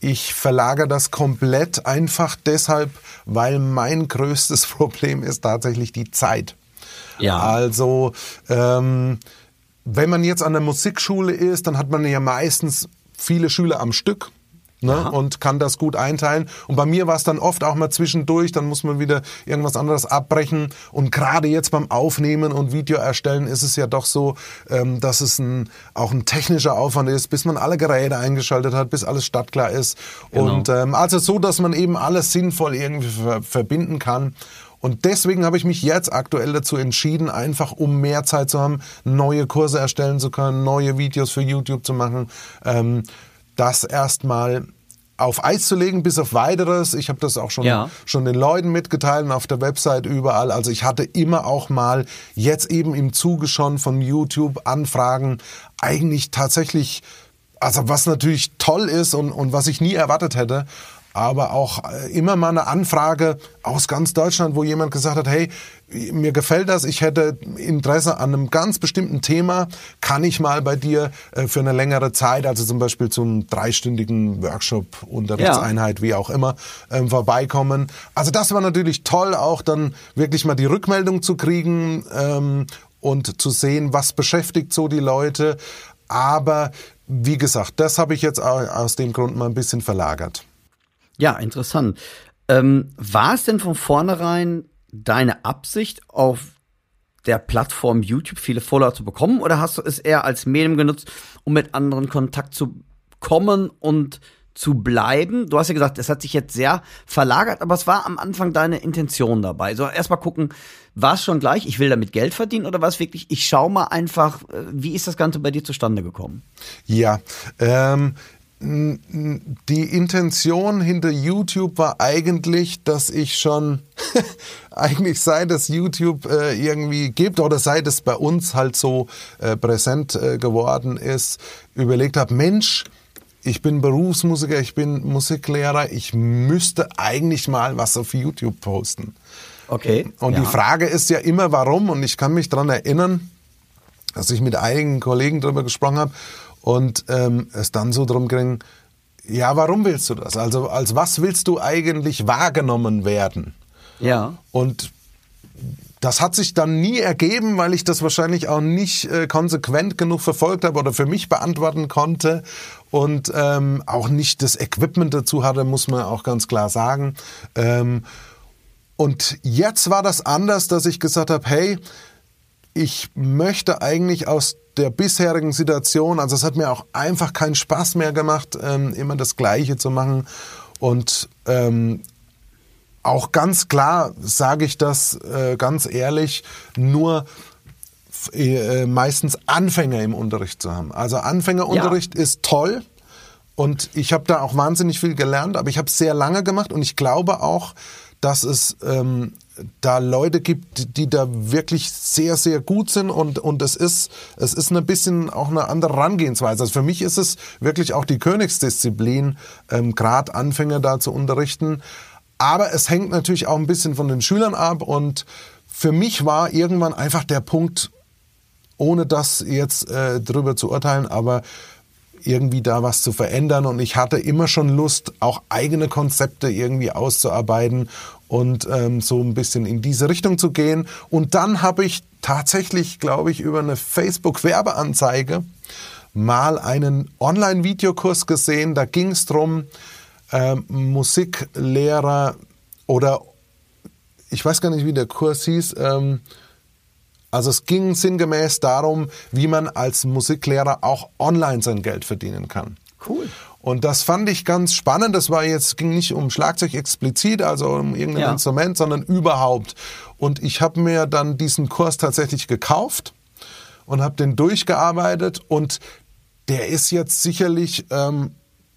Speaker 3: ich verlagere das komplett einfach deshalb, weil mein größtes Problem ist tatsächlich die Zeit. Ja. Also ähm, wenn man jetzt an der Musikschule ist, dann hat man ja meistens viele Schüler am Stück ne? und kann das gut einteilen. Und bei mir war es dann oft auch mal zwischendurch, dann muss man wieder irgendwas anderes abbrechen. Und gerade jetzt beim Aufnehmen und Video erstellen ist es ja doch so, ähm, dass es ein, auch ein technischer Aufwand ist, bis man alle Geräte eingeschaltet hat, bis alles startklar ist. Genau. Und ähm, also so, dass man eben alles sinnvoll irgendwie ver verbinden kann. Und deswegen habe ich mich jetzt aktuell dazu entschieden, einfach um mehr Zeit zu haben, neue Kurse erstellen zu können, neue Videos für YouTube zu machen. Ähm, das erstmal auf Eis zu legen, bis auf weiteres. Ich habe das auch schon, ja. schon den Leuten mitgeteilt auf der Website überall. Also ich hatte immer auch mal jetzt eben im Zuge schon von YouTube Anfragen eigentlich tatsächlich, also was natürlich toll ist und, und was ich nie erwartet hätte, aber auch äh, immer mal eine Anfrage aus ganz Deutschland, wo jemand gesagt hat, hey, mir gefällt das, ich hätte Interesse an einem ganz bestimmten Thema, kann ich mal bei dir äh, für eine längere Zeit, also zum Beispiel zum dreistündigen Workshop, Unterrichtseinheit, ja. wie auch immer, ähm, vorbeikommen. Also das war natürlich toll, auch dann wirklich mal die Rückmeldung zu kriegen ähm, und zu sehen, was beschäftigt so die Leute. Aber wie gesagt, das habe ich jetzt aus dem Grund mal ein bisschen verlagert.
Speaker 2: Ja, interessant. Ähm, war es denn von vornherein deine Absicht, auf der Plattform YouTube viele Follower zu bekommen oder hast du es eher als Medium genutzt, um mit anderen Kontakt zu kommen und zu bleiben? Du hast ja gesagt, es hat sich jetzt sehr verlagert, aber es war am Anfang deine Intention dabei. So erstmal gucken, war es schon gleich, ich will damit Geld verdienen oder war es wirklich, ich schau mal einfach, äh, wie ist das Ganze bei dir zustande gekommen?
Speaker 3: Ja, ähm, die Intention hinter YouTube war eigentlich, dass ich schon eigentlich seit es YouTube äh, irgendwie gibt oder seit es bei uns halt so äh, präsent äh, geworden ist, überlegt habe, Mensch, ich bin Berufsmusiker, ich bin Musiklehrer, ich müsste eigentlich mal was auf YouTube posten.
Speaker 2: Okay.
Speaker 3: Und ja. die Frage ist ja immer, warum? Und ich kann mich daran erinnern, dass ich mit einigen Kollegen darüber gesprochen habe und ähm, es dann so drum ging, ja, warum willst du das? Also als was willst du eigentlich wahrgenommen werden?
Speaker 2: Ja.
Speaker 3: Und das hat sich dann nie ergeben, weil ich das wahrscheinlich auch nicht äh, konsequent genug verfolgt habe oder für mich beantworten konnte und ähm, auch nicht das Equipment dazu hatte, muss man auch ganz klar sagen. Ähm, und jetzt war das anders, dass ich gesagt habe, hey, ich möchte eigentlich aus der bisherigen Situation, also es hat mir auch einfach keinen Spaß mehr gemacht, ähm, immer das Gleiche zu machen. Und ähm, auch ganz klar sage ich das äh, ganz ehrlich, nur äh, meistens Anfänger im Unterricht zu haben. Also Anfängerunterricht ja. ist toll und ich habe da auch wahnsinnig viel gelernt, aber ich habe es sehr lange gemacht und ich glaube auch, dass es ähm, da Leute gibt, die da wirklich sehr, sehr gut sind und, und es ist, es ist ein bisschen auch eine andere Herangehensweise. Also für mich ist es wirklich auch die Königsdisziplin, ähm, gerade Anfänger da zu unterrichten. Aber es hängt natürlich auch ein bisschen von den Schülern ab und für mich war irgendwann einfach der Punkt, ohne das jetzt äh, drüber zu urteilen, aber irgendwie da was zu verändern und ich hatte immer schon Lust, auch eigene Konzepte irgendwie auszuarbeiten und ähm, so ein bisschen in diese Richtung zu gehen. Und dann habe ich tatsächlich, glaube ich, über eine Facebook-Werbeanzeige mal einen Online-Videokurs gesehen. Da ging es darum, äh, Musiklehrer oder ich weiß gar nicht, wie der Kurs hieß. Ähm, also es ging sinngemäß darum, wie man als Musiklehrer auch online sein Geld verdienen kann.
Speaker 2: Cool.
Speaker 3: Und das fand ich ganz spannend. Das war jetzt, ging nicht um Schlagzeug explizit, also um irgendein
Speaker 2: Ja.
Speaker 3: Instrument, sondern überhaupt. Und ich habe mir dann diesen Kurs tatsächlich gekauft und habe den durchgearbeitet und der ist jetzt sicherlich ähm,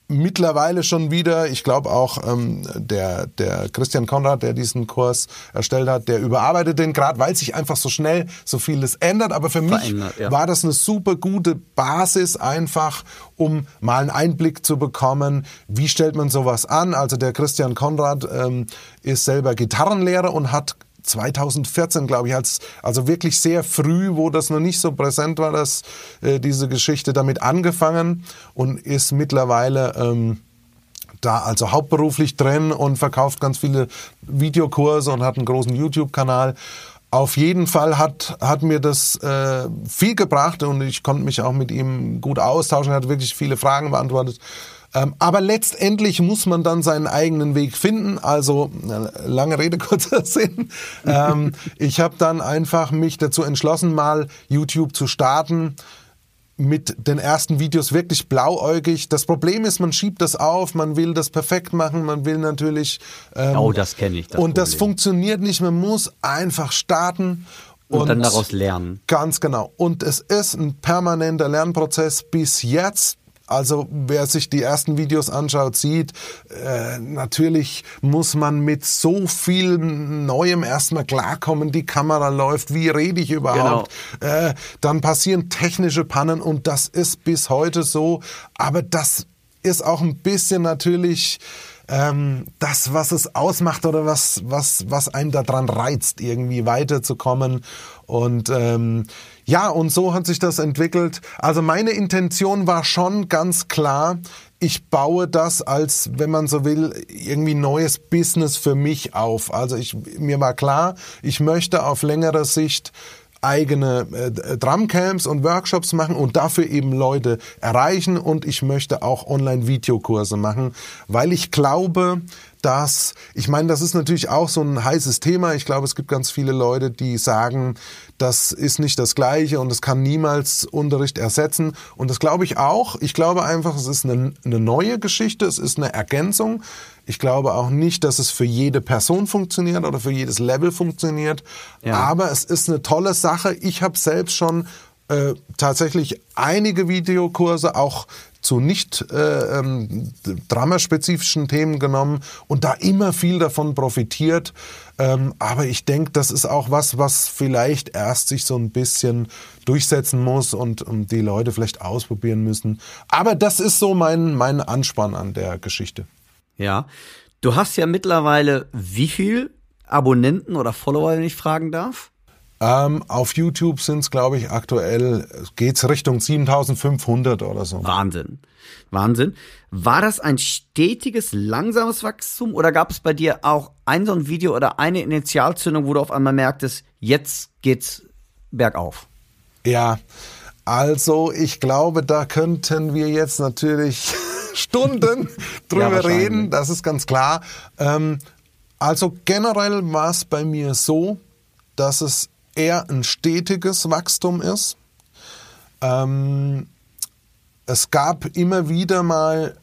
Speaker 3: mittlerweile schon wieder, ich glaube auch ähm, der, der Christian Konrad, der diesen Kurs erstellt hat, der überarbeitet den gerade, weil sich einfach so schnell so vieles ändert. Aber für mich
Speaker 2: ja.
Speaker 3: war das eine super gute Basis einfach, um mal einen Einblick zu bekommen, wie stellt man sowas an. Also der Christian Konrad ähm, ist selber Gitarrenlehrer und hat 2014, glaube ich, als also wirklich sehr früh, wo das noch nicht so präsent war, dass äh, diese Geschichte damit angefangen und ist mittlerweile ähm, da also hauptberuflich drin und verkauft ganz viele Videokurse und hat einen großen YouTube-Kanal. Auf jeden Fall hat, hat mir das äh, viel gebracht und ich konnte mich auch mit ihm gut austauschen. Er hat wirklich viele Fragen beantwortet. Ähm, aber letztendlich muss man dann seinen eigenen Weg finden. Also lange Rede, kurzer Sinn. Ähm, ich habe dann einfach mich dazu entschlossen, mal YouTube zu starten mit den ersten Videos wirklich blauäugig. Das Problem ist, man schiebt das auf, man will das perfekt machen, man will natürlich. Ähm,
Speaker 2: Oh, das kenne ich, das
Speaker 3: und das
Speaker 2: Problem.
Speaker 3: funktioniert nicht. Man muss einfach starten.
Speaker 2: Und dann daraus lernen.
Speaker 3: Ganz genau. Und es ist ein permanenter Lernprozess bis jetzt. Also wer sich die ersten Videos anschaut, sieht, äh, natürlich muss man mit so viel Neuem erstmal klarkommen. Die Kamera läuft, wie rede ich überhaupt? Äh, dann passieren technische Pannen und das ist bis heute so. Aber das ist auch ein bisschen natürlich ähm, das, was es ausmacht oder was, was, was einen daran reizt, irgendwie weiterzukommen. Und ähm, ja, und so hat sich das entwickelt. Also meine Intention war schon ganz klar, ich baue das als, wenn man so will, irgendwie neues Business für mich auf. Also ich, mir war klar, ich möchte auf längere Sicht eigene äh, Drumcamps und Workshops machen und dafür eben Leute erreichen und ich möchte auch Online-Videokurse machen, weil ich glaube, dass, ich meine, das ist natürlich auch so ein heißes Thema. Ich glaube, es gibt ganz viele Leute, die sagen, das ist nicht das Gleiche und es kann niemals Unterricht ersetzen. Und das glaube ich auch. Ich glaube einfach, es ist eine, eine neue Geschichte, es ist eine Ergänzung. Ich glaube auch nicht, dass es für jede Person funktioniert oder für jedes Level funktioniert.
Speaker 2: Ja.
Speaker 3: Aber es ist eine tolle Sache. Ich habe selbst schon äh, tatsächlich einige Videokurse auch zu nicht äh, ähm, dramaspezifischen Themen genommen und da immer viel davon profitiert. Ähm, aber ich denke, das ist auch was, was vielleicht erst sich so ein bisschen durchsetzen muss und, und die Leute vielleicht ausprobieren müssen. Aber das ist so mein, mein Anspann an der Geschichte.
Speaker 2: Ja. Du hast ja mittlerweile wie viel Abonnenten oder Follower, wenn ich fragen darf?
Speaker 3: Ähm, auf YouTube sind es, glaube ich, aktuell, geht's Richtung 7500 oder so.
Speaker 2: Wahnsinn. Wahnsinn. War das ein stetiges, langsames Wachstum oder gab es bei dir auch ein so ein Video oder eine Initialzündung, wo du auf einmal merktest, jetzt geht's bergauf?
Speaker 3: Ja, also ich glaube, da könnten wir jetzt natürlich Stunden drüber
Speaker 2: wahrscheinlich.
Speaker 3: reden, das ist ganz klar. Ähm, also generell war es bei mir so, dass es eher ein stetiges Wachstum ist. Ähm, es gab immer wieder mal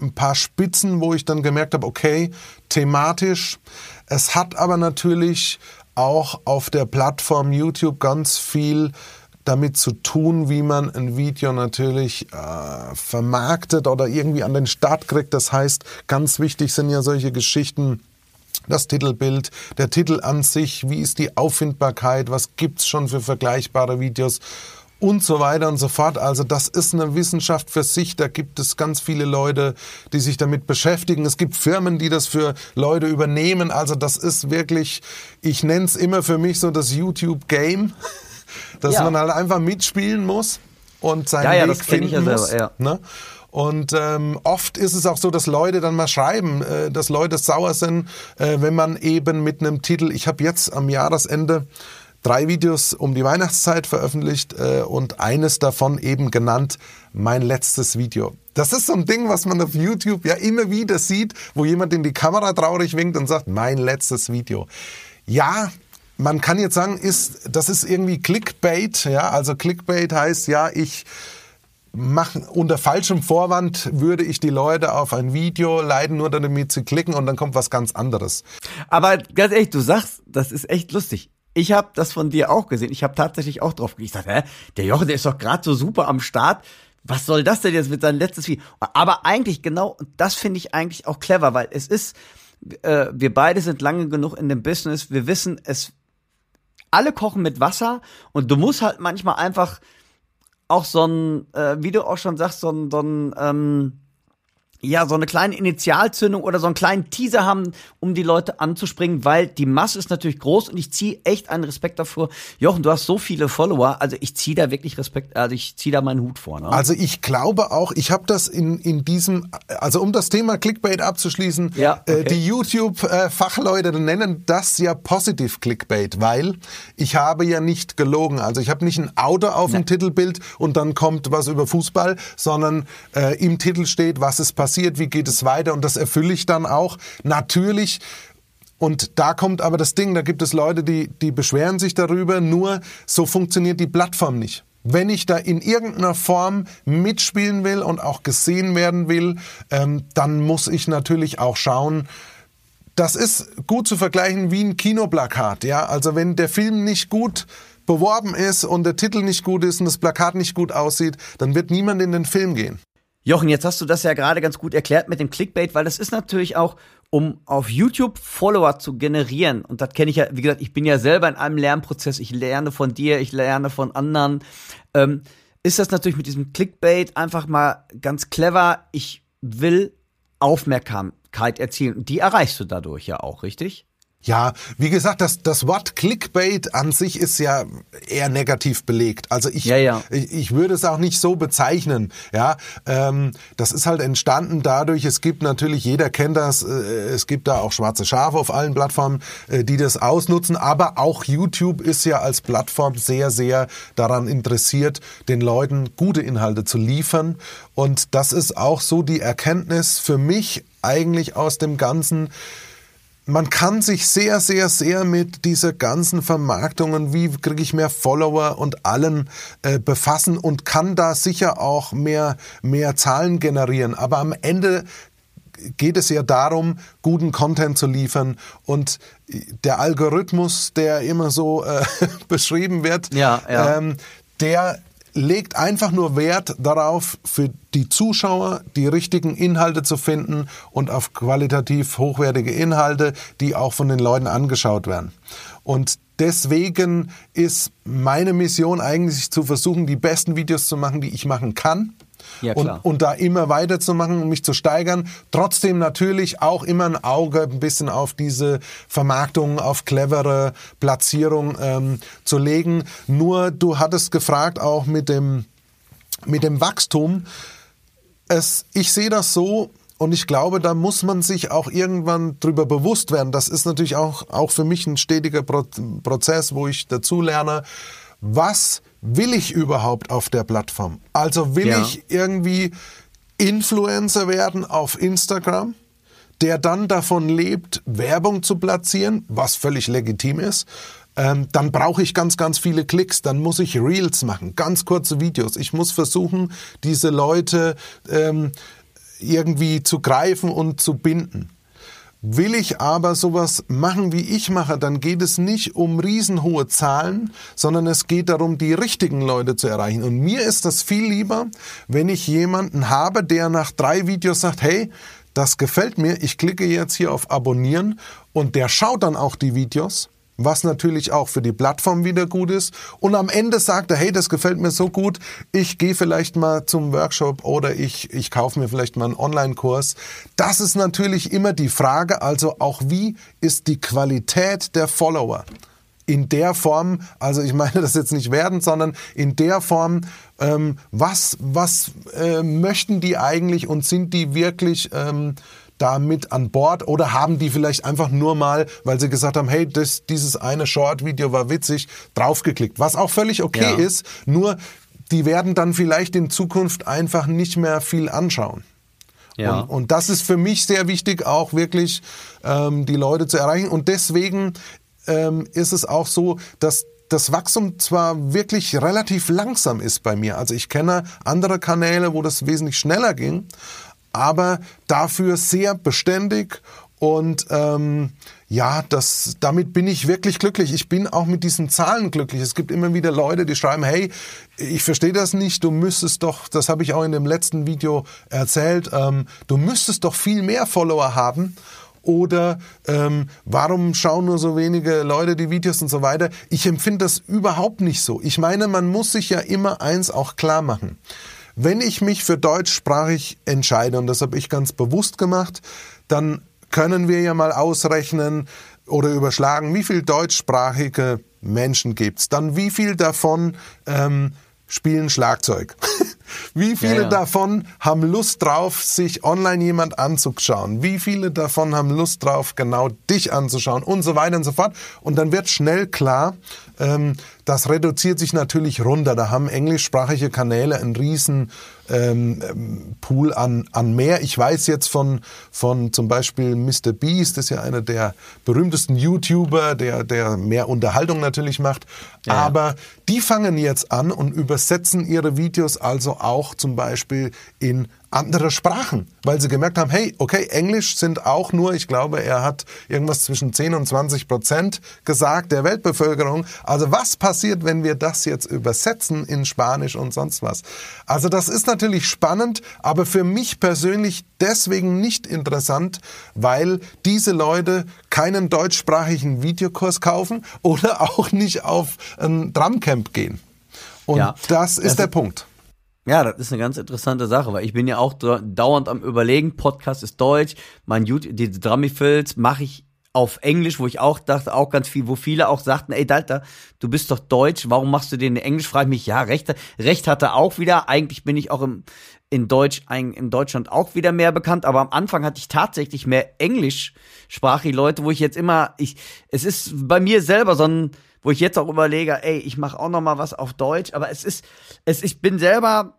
Speaker 3: ein paar Spitzen, wo ich dann gemerkt habe, okay, thematisch. Es hat aber natürlich auch auf der Plattform YouTube ganz viel damit zu tun, wie man ein Video natürlich äh, vermarktet oder irgendwie an den Start kriegt. Das heißt, ganz wichtig sind ja solche Geschichten, das Titelbild, der Titel an sich, wie ist die Auffindbarkeit, was gibt's schon für vergleichbare Videos und so weiter und so fort. Also das ist eine Wissenschaft für sich. Da gibt es ganz viele Leute, die sich damit beschäftigen. Es gibt Firmen, die das für Leute übernehmen. Also das ist wirklich, ich nenne es immer für mich so das YouTube-Game, dass
Speaker 2: Ja.
Speaker 3: man halt einfach mitspielen muss und seinen
Speaker 2: Ja, ja,
Speaker 3: Weg finden muss.
Speaker 2: selber.
Speaker 3: Ne? Und ähm, oft ist es auch so, dass Leute dann mal schreiben, äh, dass Leute sauer sind, äh, wenn man eben mit einem Titel, ich habe jetzt am Jahresende drei Videos um die Weihnachtszeit veröffentlicht äh, und eines davon eben genannt mein letztes Video. Das ist so ein Ding, was man auf YouTube ja immer wieder sieht, wo jemand in die Kamera traurig winkt und sagt, mein letztes Video. Ja, man kann jetzt sagen, ist, das ist irgendwie Clickbait, ja, also Clickbait heißt, ja, ich machen unter falschem Vorwand würde ich die Leute auf ein Video leiten, nur damit sie klicken und dann kommt was ganz anderes.
Speaker 2: Aber ganz ehrlich, du sagst, das ist echt lustig. Ich habe das von dir auch gesehen. Ich habe tatsächlich auch drauf Ich dachte, hä, der Jochen, der ist doch gerade so super am Start. Was soll das denn jetzt mit seinem letztes Video? Aber eigentlich genau, das finde ich eigentlich auch clever, weil es ist, äh, wir beide sind lange genug in dem Business. Wir wissen, es alle kochen mit Wasser und du musst halt manchmal einfach auch so ein, äh, wie du auch schon sagst, so ein, so ein ähm, ja, so eine kleine Initialzündung oder so einen kleinen Teaser haben, um die Leute anzuspringen, weil die Masse ist natürlich groß und ich ziehe echt einen Respekt davor. Jochen, du hast so viele Follower, also ich ziehe da wirklich Respekt, also ich ziehe da meinen Hut vor. Ne?
Speaker 3: Also ich glaube auch, ich habe das in, in diesem, also um das Thema Clickbait abzuschließen,
Speaker 2: ja,
Speaker 3: äh, okay. äh, die YouTube-Fachleute nennen das ja Positive Clickbait, weil ich habe ja nicht gelogen. Also ich habe nicht ein Auto auf dem Titelbild und dann kommt was über Fußball, sondern äh, im Titel steht, was ist passiert passiert, wie geht es weiter und das erfülle ich dann auch. Natürlich und da kommt aber das Ding, da gibt es Leute, die, die beschweren sich darüber, nur so funktioniert die Plattform nicht. Wenn ich da in irgendeiner Form mitspielen will und auch gesehen werden will, ähm, dann muss ich natürlich auch schauen, das ist gut zu vergleichen wie ein Kinoplakat. Ja? Also wenn der Film nicht gut beworben ist und der Titel nicht gut ist und das Plakat nicht gut aussieht, dann wird niemand in den Film gehen.
Speaker 2: Jochen, jetzt hast du das ja gerade ganz gut erklärt mit dem Clickbait, weil das ist natürlich auch, um auf YouTube Follower zu generieren. Und das kenne ich ja, wie gesagt, ich bin ja selber in einem Lernprozess. Ich lerne von dir, ich lerne von anderen. Ähm, ist das natürlich mit diesem Clickbait einfach mal ganz clever. Ich will Aufmerksamkeit erzielen. Und die erreichst du dadurch ja auch, richtig?
Speaker 3: Ja, wie gesagt, das, das Wort Clickbait an sich ist ja eher negativ belegt. Also ich,
Speaker 2: ja, ja.
Speaker 3: ich, ich würde es auch nicht so bezeichnen. Ja, ähm, das ist halt entstanden dadurch. Es gibt natürlich, jeder kennt das. Äh, es gibt da auch schwarze Schafe auf allen Plattformen, äh, die das ausnutzen. Aber auch YouTube ist ja als Plattform sehr, sehr daran interessiert, den Leuten gute Inhalte zu liefern. Und das ist auch so die Erkenntnis für mich eigentlich aus dem ganzen man kann sich sehr, sehr, sehr mit dieser ganzen Vermarktungen, wie kriege ich mehr Follower und allen äh, befassen und kann da sicher auch mehr, mehr Zahlen generieren. Aber am Ende geht es ja darum, guten Content zu liefern und der Algorithmus, der immer so äh, beschrieben wird,
Speaker 2: ja, ja. Ähm,
Speaker 3: der legt einfach nur Wert darauf, für die Zuschauer die richtigen Inhalte zu finden und auf qualitativ hochwertige Inhalte, die auch von den Leuten angeschaut werden. Und deswegen ist meine Mission eigentlich zu versuchen, die besten Videos zu machen, die ich machen kann
Speaker 2: ja,
Speaker 3: und, und, da immer weiterzumachen und mich zu steigern. Trotzdem natürlich auch immer ein Auge ein bisschen auf diese Vermarktung, auf clevere Platzierung ähm, zu legen. Nur du hattest gefragt auch mit dem, mit dem Wachstum. Es, ich sehe das so, und ich glaube, da muss man sich auch irgendwann drüber bewusst werden. Das ist natürlich auch, auch für mich ein stetiger Prozess, wo ich dazu lerne, was will ich überhaupt auf der Plattform? Also will ja. ich irgendwie Influencer werden auf Instagram, der dann davon lebt, Werbung zu platzieren, was völlig legitim ist. Ähm, dann brauche ich ganz, ganz viele Klicks. Dann muss ich Reels machen, ganz kurze Videos. Ich muss versuchen, diese Leute ähm, irgendwie zu greifen und zu binden. Will ich aber sowas machen, wie ich mache, dann geht es nicht um riesenhohe Zahlen, sondern es geht darum, die richtigen Leute zu erreichen. Und mir ist das viel lieber, wenn ich jemanden habe, der nach drei Videos sagt, hey, das gefällt mir, ich klicke jetzt hier auf Abonnieren und der schaut dann auch die Videos was natürlich auch für die Plattform wieder gut ist. Und am Ende sagt er, hey, das gefällt mir so gut, ich gehe vielleicht mal zum Workshop oder ich, ich kaufe mir vielleicht mal einen Online-Kurs. Das ist natürlich immer die Frage, also auch wie ist die Qualität der Follower? in der Form, also ich meine das jetzt nicht werden, sondern in der Form, ähm, was, was äh, möchten die eigentlich und sind die wirklich ähm, da mit an Bord oder haben die vielleicht einfach nur mal, weil sie gesagt haben, hey, das, dieses eine Short-Video war witzig, draufgeklickt, was auch völlig okay ja. ist, nur die werden dann vielleicht in Zukunft einfach nicht mehr viel anschauen.
Speaker 2: Ja.
Speaker 3: Und, und das ist für mich sehr wichtig, auch wirklich ähm, die Leute zu erreichen. Und deswegen ähm, ist es auch so, dass das Wachstum zwar wirklich relativ langsam ist bei mir. Also ich kenne andere Kanäle, wo das wesentlich schneller ging, aber dafür sehr beständig und ähm, ja, das, damit bin ich wirklich glücklich. Ich bin auch mit diesen Zahlen glücklich. Es gibt immer wieder Leute, die schreiben, hey, ich verstehe das nicht, du müsstest doch, das habe ich auch in dem letzten Video erzählt, ähm, du müsstest doch viel mehr Follower haben. Oder ähm, warum schauen nur so wenige Leute die Videos und so weiter? Ich empfinde das überhaupt nicht so. Ich meine, man muss sich ja immer eins auch klar machen. Wenn ich mich für deutschsprachig entscheide, und das habe ich ganz bewusst gemacht, dann können wir ja mal ausrechnen oder überschlagen, wie viel deutschsprachige Menschen gibt's. Dann wie viel davon ähm, spielen Schlagzeug? Wie viele ja, ja. davon haben Lust drauf, sich online jemand anzuschauen? Wie viele davon haben Lust drauf, genau dich anzuschauen? Und so weiter und so fort. Und dann wird schnell klar, ähm, das reduziert sich natürlich runter. Da haben englischsprachige Kanäle einen riesen ähm, ähm, Pool an, an mehr. Ich weiß jetzt von, von zum Beispiel Mr. Beast, das ist ja einer der berühmtesten YouTuber, der, der mehr Unterhaltung natürlich macht. Ja. Aber die fangen jetzt an und übersetzen ihre Videos also auch zum Beispiel in andere Sprachen, weil sie gemerkt haben, hey, okay, Englisch sind auch nur, ich glaube, er hat irgendwas zwischen 10 und 20 Prozent gesagt der Weltbevölkerung. Also was passiert, wenn wir das jetzt übersetzen in Spanisch und sonst was? Also das ist natürlich spannend, aber für mich persönlich deswegen nicht interessant, weil diese Leute keinen deutschsprachigen Videokurs kaufen oder auch nicht auf ein Drumcamp gehen. Und ja, das ist das der Punkt.
Speaker 2: Ja, das ist eine ganz interessante Sache, weil ich bin ja auch dauernd am überlegen, Podcast ist Deutsch, mein YouTube, diese Drummifills mache ich auf Englisch, wo ich auch dachte, auch ganz viel, wo viele auch sagten, ey Dalter, du bist doch Deutsch, warum machst du den in Englisch? Frage ich mich, ja, Recht, Recht hatte auch wieder, eigentlich bin ich auch im, in Deutsch, in Deutschland auch wieder mehr bekannt, aber am Anfang hatte ich tatsächlich mehr englischsprachige Leute, wo ich jetzt immer, ich, es ist bei mir selber so ein, wo ich jetzt auch überlege, ey, ich mache auch noch mal was auf Deutsch, aber es ist, es, ich bin selber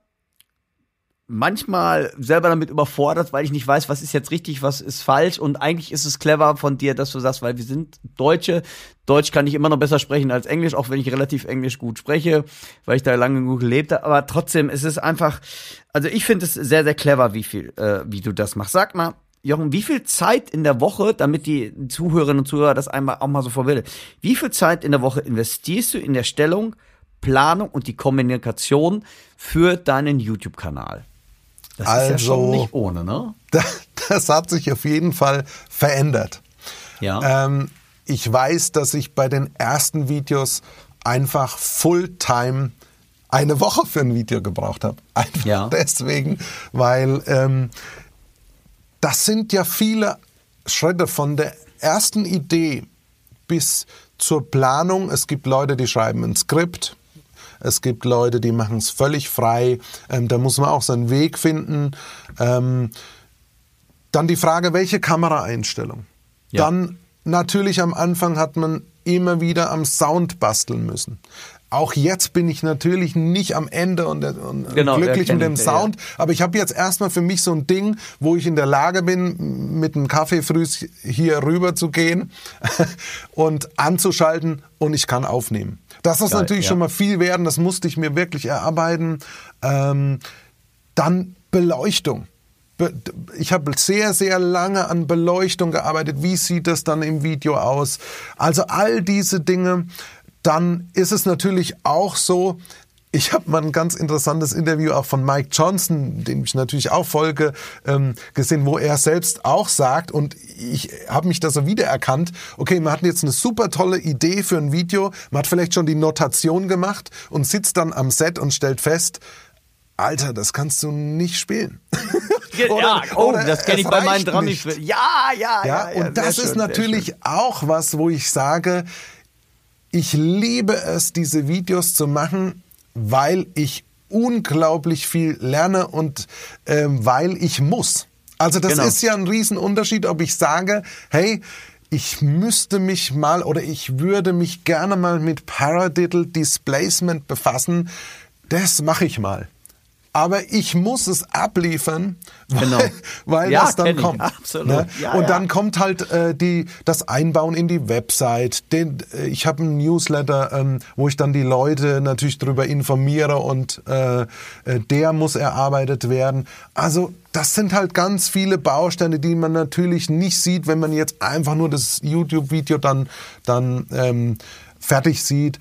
Speaker 2: manchmal selber damit überfordert, weil ich nicht weiß, was ist jetzt richtig, was ist falsch. Und eigentlich ist es clever von dir, dass du sagst, weil wir sind Deutsche. Deutsch kann ich immer noch besser sprechen als Englisch, auch wenn ich relativ Englisch gut spreche, weil ich da lange genug gelebt habe. Aber trotzdem ist es einfach, also ich finde es sehr, sehr clever, wie viel, äh, wie du das machst. Sag mal, Jochen, wie viel Zeit in der Woche, damit die Zuhörerinnen und Zuhörer das einmal auch mal so vorwillen, wie viel Zeit in der Woche investierst du in der Stellung, Planung und die Kommunikation für deinen YouTube-Kanal?
Speaker 3: Das also, ist ja schon also, nicht ohne, ne? Das, das hat sich auf jeden Fall verändert. Ja. Ähm, ich weiß, dass ich bei den ersten Videos einfach Fulltime eine Woche für ein Video gebraucht habe. Einfach ja. deswegen, weil ähm, das sind ja viele Schritte von der ersten Idee bis zur Planung. Es gibt Leute, die schreiben ein Skript. Es gibt Leute, die machen es völlig frei. Ähm, da muss man auch seinen Weg finden. Ähm, dann die Frage, welche Kameraeinstellung? Ja. Dann natürlich am Anfang hat man immer wieder am Sound basteln müssen auch jetzt bin ich natürlich nicht am Ende und, und genau, glücklich mit dem Sound, ja. aber ich habe jetzt erstmal für mich so ein Ding, wo ich in der Lage bin, mit einem Kaffee früh hier rüber zu gehen und anzuschalten und ich kann aufnehmen. Das ist Geil, natürlich ja. schon mal viel werden, das musste ich mir wirklich erarbeiten. Ähm, dann Beleuchtung. Ich habe sehr, sehr lange an Beleuchtung gearbeitet. Wie sieht das dann im Video aus? Also all diese Dinge dann ist es natürlich auch so, ich habe mal ein ganz interessantes Interview auch von Mike Johnson, dem ich natürlich auch folge, ähm, gesehen, wo er selbst auch sagt, und ich habe mich da so wiedererkannt, okay, man hat jetzt eine super tolle Idee für ein Video, man hat vielleicht schon die Notation gemacht und sitzt dann am Set und stellt fest, Alter, das kannst du nicht spielen.
Speaker 2: oder, ja, oh, das kenne ich bei meinen Drummies.
Speaker 3: Ja, ja, ja, ja. Und das schön, ist natürlich auch was, wo ich sage, ich liebe es, diese Videos zu machen, weil ich unglaublich viel lerne und ähm, weil ich muss. Also das genau. ist ja ein Riesenunterschied, ob ich sage, hey, ich müsste mich mal oder ich würde mich gerne mal mit Paradiddle Displacement befassen. Das mache ich mal. Aber ich muss es abliefern, weil,
Speaker 2: Genau.
Speaker 3: weil
Speaker 2: Ja,
Speaker 3: das dann kommt. Ne?
Speaker 2: Ja,
Speaker 3: und
Speaker 2: ja.
Speaker 3: dann kommt halt äh, die, das Einbauen in die Website. Den, äh, ich habe einen Newsletter, ähm, wo ich dann die Leute natürlich darüber informiere und äh, äh, der muss erarbeitet werden. Also das sind halt ganz viele Bausteine, die man natürlich nicht sieht, wenn man jetzt einfach nur das YouTube-Video dann, dann ähm, fertig sieht.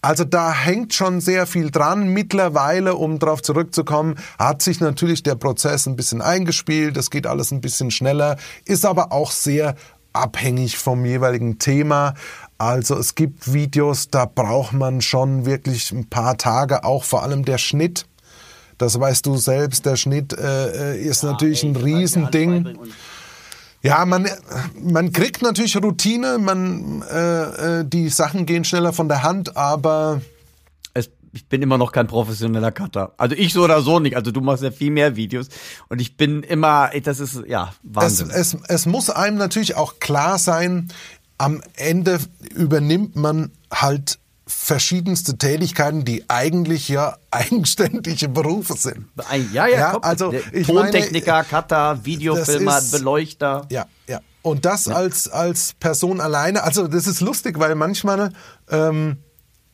Speaker 3: Also da hängt schon sehr viel dran. Mittlerweile, um darauf zurückzukommen, hat sich natürlich der Prozess ein bisschen eingespielt. Es geht alles ein bisschen schneller, ist aber auch sehr abhängig vom jeweiligen Thema. Also es gibt Videos, da braucht man schon wirklich ein paar Tage, auch vor allem der Schnitt. Das weißt du selbst, der Schnitt äh, äh, ist natürlich ein Riesending. Ja, man, man kriegt natürlich Routine, man, äh, äh, die Sachen gehen schneller von der Hand, aber
Speaker 2: es, ich bin immer noch kein professioneller Cutter. Also ich so oder so nicht. Also du machst ja viel mehr Videos und ich bin immer, das ist ja
Speaker 3: es,
Speaker 2: Wahnsinn.
Speaker 3: es, es muss einem natürlich auch klar sein, am Ende übernimmt man halt verschiedenste Tätigkeiten, die eigentlich ja eigenständige Berufe sind.
Speaker 2: Ja, ja,
Speaker 3: Ja,
Speaker 2: komm,
Speaker 3: also ich
Speaker 2: Tontechniker, Cutter, Videofilmer,
Speaker 3: ist-
Speaker 2: Beleuchter.
Speaker 3: Ja, ja. Und das als, als Person alleine, also das ist lustig, weil manchmal, ähm,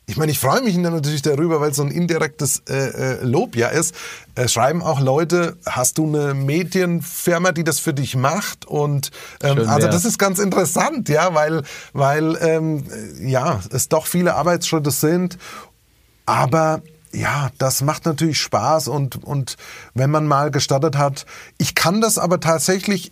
Speaker 3: ich meine, ich freue mich dann natürlich darüber, weil es so ein indirektes äh, äh, Lob ja ist. Äh, schreiben auch Leute, hast du eine Medienfirma, die das für dich macht? Und ähm,
Speaker 2: Schön
Speaker 3: also
Speaker 2: wär's.
Speaker 3: das ist ganz interessant, ja, weil, weil ähm, ja, es doch viele Arbeitsschritte sind. Aber ja, das macht natürlich Spaß und, und wenn man mal gestartet hat, ich kann das aber tatsächlich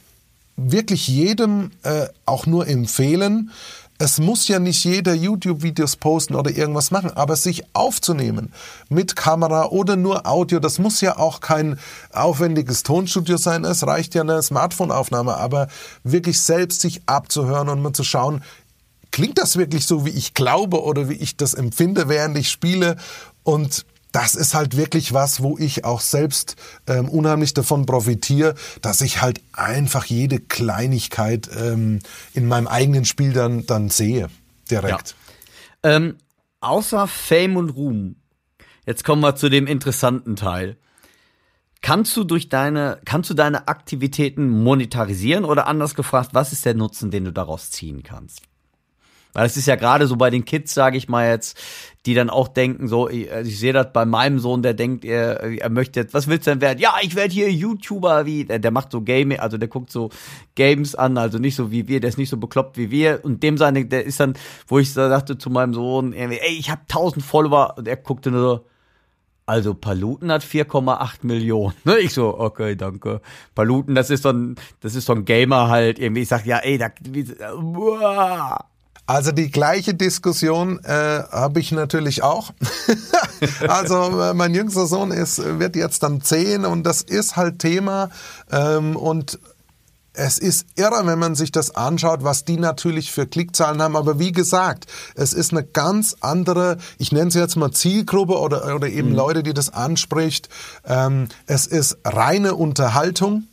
Speaker 3: wirklich jedem äh, auch nur empfehlen. Es muss ja nicht jeder YouTube-Videos posten oder irgendwas machen, aber sich aufzunehmen mit Kamera oder nur Audio, das muss ja auch kein aufwendiges Tonstudio sein, es reicht ja eine Smartphone-Aufnahme, aber wirklich selbst sich abzuhören und mal zu schauen, klingt das wirklich so, wie ich glaube oder wie ich das empfinde, während ich spiele? Und das ist halt wirklich was, wo ich auch selbst ähm, unheimlich davon profitiere, dass ich halt einfach jede Kleinigkeit ähm, in meinem eigenen Spiel dann, dann sehe, direkt.
Speaker 2: Ähm, außer Fame und Ruhm, jetzt kommen wir zu dem interessanten Teil. Kannst du durch deine, kannst du deine Aktivitäten monetarisieren oder anders gefragt, was ist der Nutzen, den du daraus ziehen kannst? Weil es ist ja gerade so bei den Kids, sage ich mal jetzt, die dann auch denken, so, ich, also ich sehe das bei meinem Sohn, der denkt, er, er möchte jetzt, was willst du denn werden? Ja, ich werde hier YouTuber, wie, der, der macht so Gaming, also der guckt so Games an, also nicht so wie wir, der ist nicht so bekloppt wie wir. Und dem seine, der ist dann, wo ich sagte zu meinem Sohn, ey, ich habe 1000 Follower, und er guckte nur so, also Paluten hat 4,8 Millionen. Ne? Ich so, okay, danke. Paluten, das ist so ein, das ist so ein Gamer halt irgendwie. Ich sag, ja, ey, da, wie, uah.
Speaker 3: Also die gleiche Diskussion äh, habe ich natürlich auch. also äh, mein jüngster Sohn ist, wird jetzt dann zehn und das ist halt Thema ähm, und es ist irre, wenn man sich das anschaut, was die natürlich für Klickzahlen haben. Aber wie gesagt, es ist eine ganz andere, ich nenne es jetzt mal Zielgruppe oder, oder eben Leute, die das anspricht. Ähm, es ist reine Unterhaltung.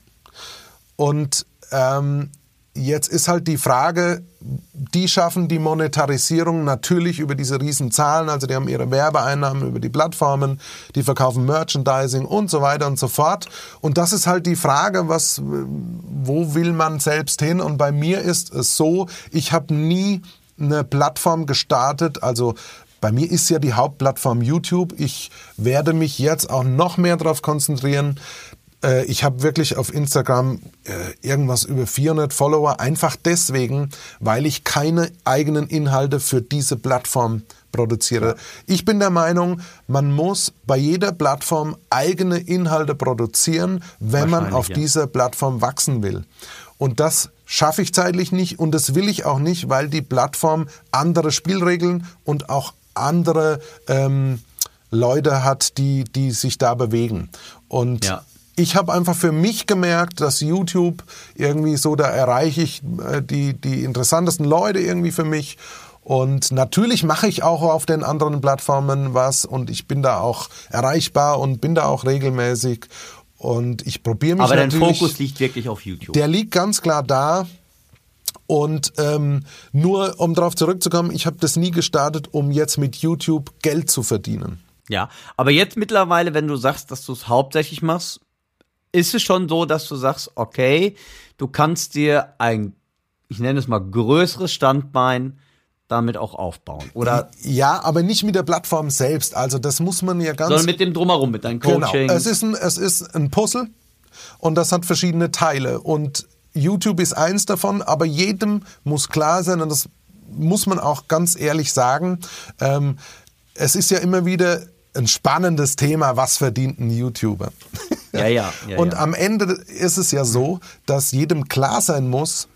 Speaker 3: Und ähm, jetzt ist halt die Frage, die schaffen die Monetarisierung natürlich über diese riesen Zahlen, also die haben ihre Werbeeinnahmen über die Plattformen, die verkaufen Merchandising und so weiter und so fort. Und das ist halt die Frage, was, wo will man selbst hin? Und bei mir ist es so, ich habe nie eine Plattform gestartet, also bei mir ist ja die Hauptplattform YouTube. Ich werde mich jetzt auch noch mehr darauf konzentrieren. Äh, Ich habe wirklich auf Instagram äh, irgendwas über 400 Follower, einfach deswegen, weil ich keine eigenen Inhalte für diese Plattform produziere. Ich bin der Meinung, man muss bei jeder Plattform eigene Inhalte produzieren, wenn man auf
Speaker 2: ja.
Speaker 3: dieser Plattform wachsen will. Und das schaffe ich zeitlich nicht und das will ich auch nicht, weil die Plattform andere Spielregeln und auch andere ähm, Leute hat, die, die sich da bewegen. Und
Speaker 2: Ja.
Speaker 3: Ich habe einfach für mich gemerkt, dass YouTube irgendwie so, da erreiche ich äh, die, die interessantesten Leute irgendwie für mich. Und natürlich mache ich auch auf den anderen Plattformen was und ich bin da auch erreichbar und bin da auch regelmäßig. Und ich probiere mich
Speaker 2: Aber dein. Fokus liegt wirklich auf YouTube.
Speaker 3: Der liegt ganz klar da. Und ähm, nur um darauf zurückzukommen, ich habe das nie gestartet, um jetzt mit YouTube Geld zu verdienen.
Speaker 2: Ja, aber jetzt mittlerweile, wenn du sagst, dass du es hauptsächlich machst, ist es schon so, dass du sagst, okay, du kannst dir ein, ich nenne es mal, größeres Standbein damit auch aufbauen. Oder
Speaker 3: ja, aber nicht mit der Plattform selbst. Also das muss man ja ganz.
Speaker 2: Sondern mit dem drumherum, mit deinem Coaching.
Speaker 3: Genau. Es ist ein, es ist ein Puzzle und das hat verschiedene Teile und YouTube ist eins davon, aber jedem muss klar sein und das muss man auch ganz ehrlich sagen. Ähm, es ist ja immer wieder ein spannendes Thema, was verdient ein YouTuber?
Speaker 2: Ja, ja. ja
Speaker 3: und
Speaker 2: ja.
Speaker 3: am Ende ist es ja so, dass jedem klar sein muss,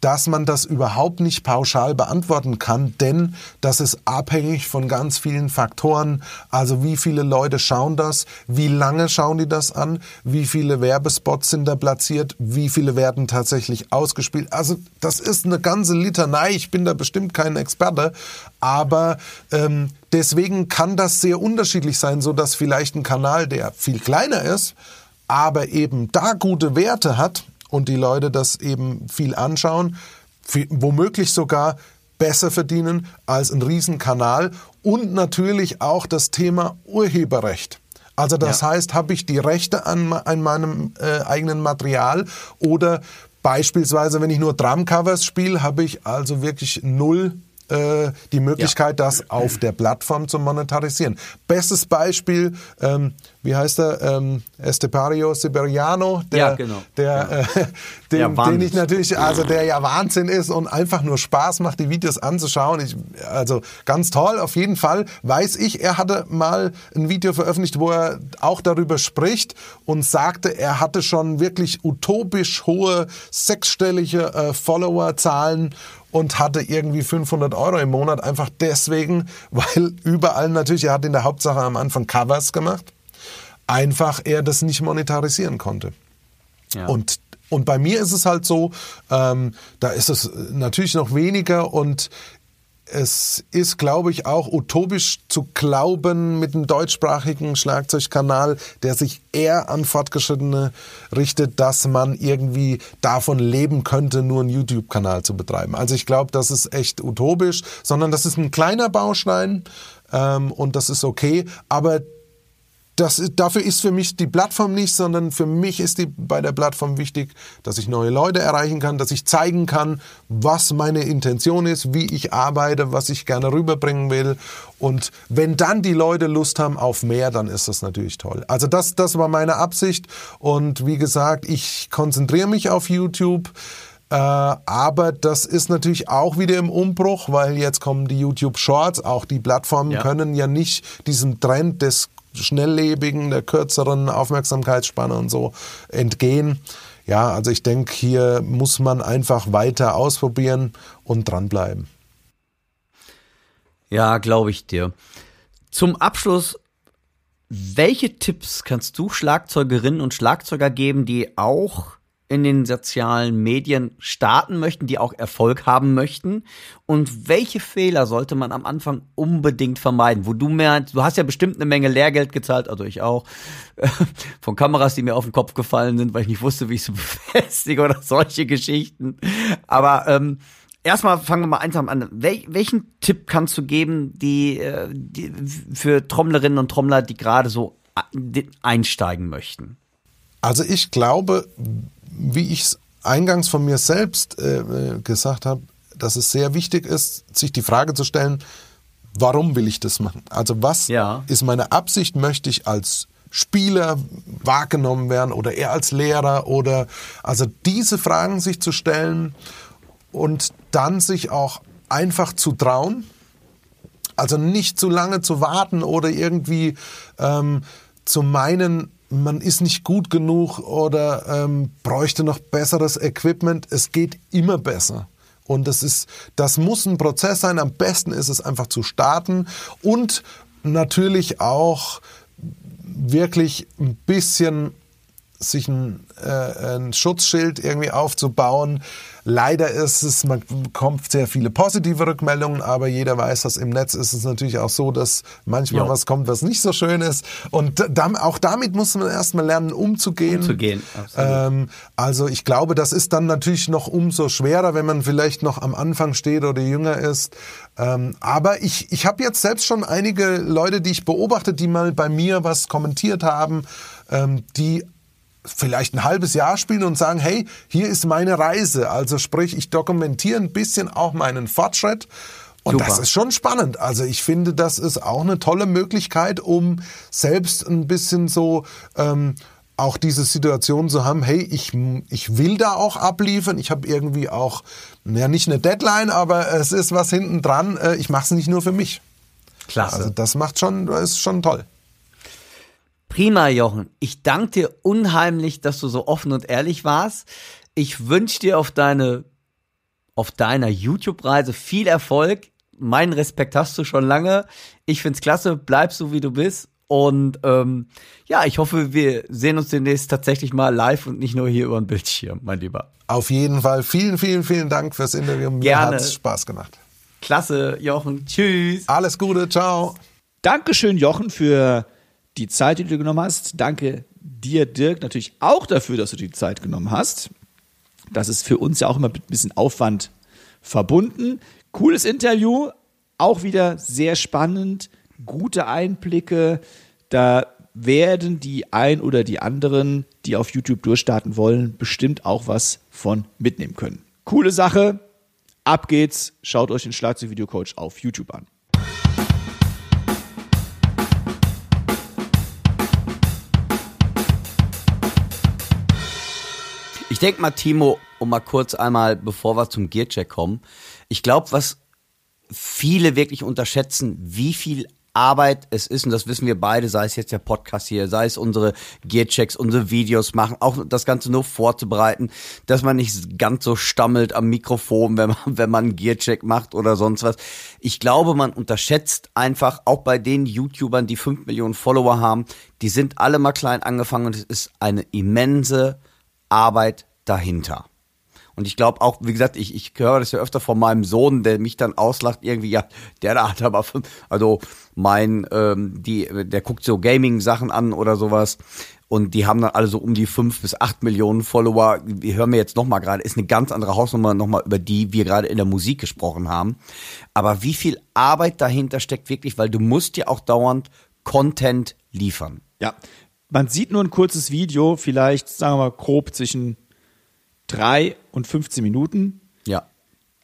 Speaker 3: dass man das überhaupt nicht pauschal beantworten kann, denn das ist abhängig von ganz vielen Faktoren. Also wie viele Leute schauen das, wie lange schauen die das an, wie viele Werbespots sind da platziert, wie viele werden tatsächlich ausgespielt. Also das ist eine ganze Litanei. Ich bin da bestimmt kein Experte, aber ähm, deswegen kann das sehr unterschiedlich sein, so dass vielleicht ein Kanal, der viel kleiner ist, aber eben da gute Werte hat, und die Leute das eben viel anschauen, womöglich sogar besser verdienen als ein Riesenkanal und natürlich auch das Thema Urheberrecht. Also das ja. heißt, habe ich die Rechte an, an meinem äh, eigenen Material oder beispielsweise, wenn ich nur Drumcovers spiele, habe ich also wirklich null äh, die Möglichkeit, ja. das auf der Plattform zu monetarisieren. Bestes Beispiel, ähm, wie heißt er, ähm, Estepario Siberiano, der,
Speaker 2: ja, genau.
Speaker 3: der, ja. Äh, den, den, ich natürlich, also der ja Wahnsinn ist und einfach nur Spaß macht, die Videos anzuschauen. Ich, also ganz toll, auf jeden Fall weiß ich, er hatte mal ein Video veröffentlicht, wo er auch darüber spricht und sagte, er hatte schon wirklich utopisch hohe sechsstellige äh, Followerzahlen und hatte irgendwie 500 Euro im Monat, einfach deswegen, weil überall natürlich, er hat in der Hauptsache am Anfang Covers gemacht, einfach er das nicht monetarisieren konnte. Ja. Und und bei mir ist es halt so, ähm, da ist es natürlich noch weniger und es ist, glaube ich, auch utopisch zu glauben mit einem deutschsprachigen Schlagzeugkanal, der sich eher an Fortgeschrittene richtet, dass man irgendwie davon leben könnte, nur einen YouTube-Kanal zu betreiben. Also ich glaube, das ist echt utopisch, sondern das ist ein kleiner Baustein ähm, und das ist okay. Aber das, dafür ist für mich die Plattform nicht, sondern für mich ist die bei der Plattform wichtig, dass ich neue Leute erreichen kann, dass ich zeigen kann, was meine Intention ist, wie ich arbeite, was ich gerne rüberbringen will. Und wenn dann die Leute Lust haben auf mehr, dann ist das natürlich toll. Also das, das war meine Absicht. Und wie gesagt, ich konzentriere mich auf YouTube. Äh, aber das ist natürlich auch wieder im Umbruch, weil jetzt kommen die YouTube Shorts. Auch die Plattformen ja. können ja nicht diesem Trend des schnelllebigen, der kürzeren Aufmerksamkeitsspanne und so entgehen. Ja, also ich denke, hier muss man einfach weiter ausprobieren und dranbleiben.
Speaker 2: Ja, glaube ich dir. Zum Abschluss, welche Tipps kannst du Schlagzeugerinnen und Schlagzeuger geben, die auch in den sozialen Medien starten möchten, die auch Erfolg haben möchten? Und welche Fehler sollte man am Anfang unbedingt vermeiden? Wo du mehr, du hast ja bestimmt eine Menge Lehrgeld gezahlt, also ich auch, von Kameras, die mir auf den Kopf gefallen sind, weil ich nicht wusste, wie ich sie befestige oder solche Geschichten. Aber ähm, erstmal fangen wir mal einsam an. Wel welchen Tipp kannst du geben, die, äh, die für Trommlerinnen und Trommler, die gerade so äh, einsteigen möchten?
Speaker 3: Also ich glaube, wie ich es eingangs von mir selbst äh, gesagt habe, dass es sehr wichtig ist, sich die Frage zu stellen, warum will ich das machen? Also was ja. ist meine Absicht? Möchte ich als Spieler wahrgenommen werden oder eher als Lehrer oder also diese Fragen sich zu stellen und dann sich auch einfach zu trauen, also nicht zu lange zu warten oder irgendwie ähm, zu meinen, man ist nicht gut genug oder ähm, bräuchte noch besseres Equipment. Es geht immer besser. Und das ist, das muss ein Prozess sein. Am besten ist es einfach zu starten und natürlich auch wirklich ein bisschen sich ein, äh, ein Schutzschild irgendwie aufzubauen. Leider ist es, man bekommt sehr viele positive Rückmeldungen, aber jeder weiß, dass im Netz ist es natürlich auch so, dass manchmal
Speaker 2: Jo.
Speaker 3: was kommt, was nicht so schön ist. Und da, auch damit muss man erstmal lernen, umzugehen.
Speaker 2: Umzugehen.
Speaker 3: Ähm, also ich glaube, das ist dann natürlich noch umso schwerer, wenn man vielleicht noch am Anfang steht oder jünger ist. Ähm, aber ich, ich habe jetzt selbst schon einige Leute, die ich beobachtet, die mal bei mir was kommentiert haben, ähm, die vielleicht ein halbes Jahr spielen und sagen, hey, hier ist meine Reise. Also sprich, ich dokumentiere ein bisschen auch meinen Fortschritt. Und
Speaker 2: Super.
Speaker 3: das ist schon spannend. Also ich finde, das ist auch eine tolle Möglichkeit, um selbst ein bisschen so ähm, auch diese Situation zu haben, hey, ich, ich will da auch abliefern. Ich habe irgendwie auch, ja nicht eine Deadline, aber es ist was hinten dran. Äh, ich mache es nicht nur für mich.
Speaker 2: Klasse.
Speaker 3: Also das macht schon, ist schon toll.
Speaker 2: Prima, Jochen. Ich danke dir unheimlich, dass du so offen und ehrlich warst. Ich wünsche dir auf deine, auf deiner YouTube-Reise viel Erfolg. Meinen Respekt hast du schon lange. Ich find's klasse. Bleib so, wie du bist. Und ähm, ja, ich hoffe, wir sehen uns demnächst tatsächlich mal live und nicht nur hier über den Bildschirm, mein Lieber.
Speaker 3: Auf jeden Fall vielen, vielen, vielen Dank fürs Interview. Mir
Speaker 2: Gerne.
Speaker 3: hat's Spaß gemacht.
Speaker 2: Klasse, Jochen. Tschüss.
Speaker 3: Alles Gute, ciao.
Speaker 1: Dankeschön, Jochen, für die Zeit, die du genommen hast. Danke dir, Dirk, natürlich auch dafür, dass du die Zeit genommen hast. Das ist für uns ja auch immer mit ein bisschen Aufwand verbunden. Cooles Interview, auch wieder sehr spannend, gute Einblicke. Da werden die ein oder die anderen, die auf YouTube durchstarten wollen, bestimmt auch was von mitnehmen können. Coole Sache. Ab geht's. Schaut euch den Schlagzeug-Video-Coach auf YouTube an.
Speaker 2: Ich denke mal, Timo, um mal kurz einmal, bevor wir zum Gearcheck kommen, ich glaube, was viele wirklich unterschätzen, wie viel Arbeit es ist, und das wissen wir beide, sei es jetzt der Podcast hier, sei es unsere Gearchecks, unsere Videos machen, auch das Ganze nur vorzubereiten, dass man nicht ganz so stammelt am Mikrofon, wenn man, wenn man einen Gearcheck macht oder sonst was. Ich glaube, man unterschätzt einfach, auch bei den YouTubern, die 5 Millionen Follower haben, die sind alle mal klein angefangen und es ist eine immense Arbeit dahinter. Und ich glaube auch, wie gesagt, ich, ich höre das ja öfter von meinem Sohn, der mich dann auslacht, irgendwie, ja, der da hat aber also mein, ähm, die, der guckt so Gaming-Sachen an oder sowas. Und die haben dann alle so um die fünf bis acht Millionen Follower. Wir hören mir jetzt nochmal gerade, ist eine ganz andere Hausnummer nochmal, über die wir gerade in der Musik gesprochen haben. Aber wie viel Arbeit dahinter steckt wirklich, weil du musst ja auch dauernd Content liefern.
Speaker 1: Ja, man sieht nur ein kurzes Video, vielleicht, sagen wir mal, grob zwischen drei und 15 Minuten.
Speaker 2: Ja.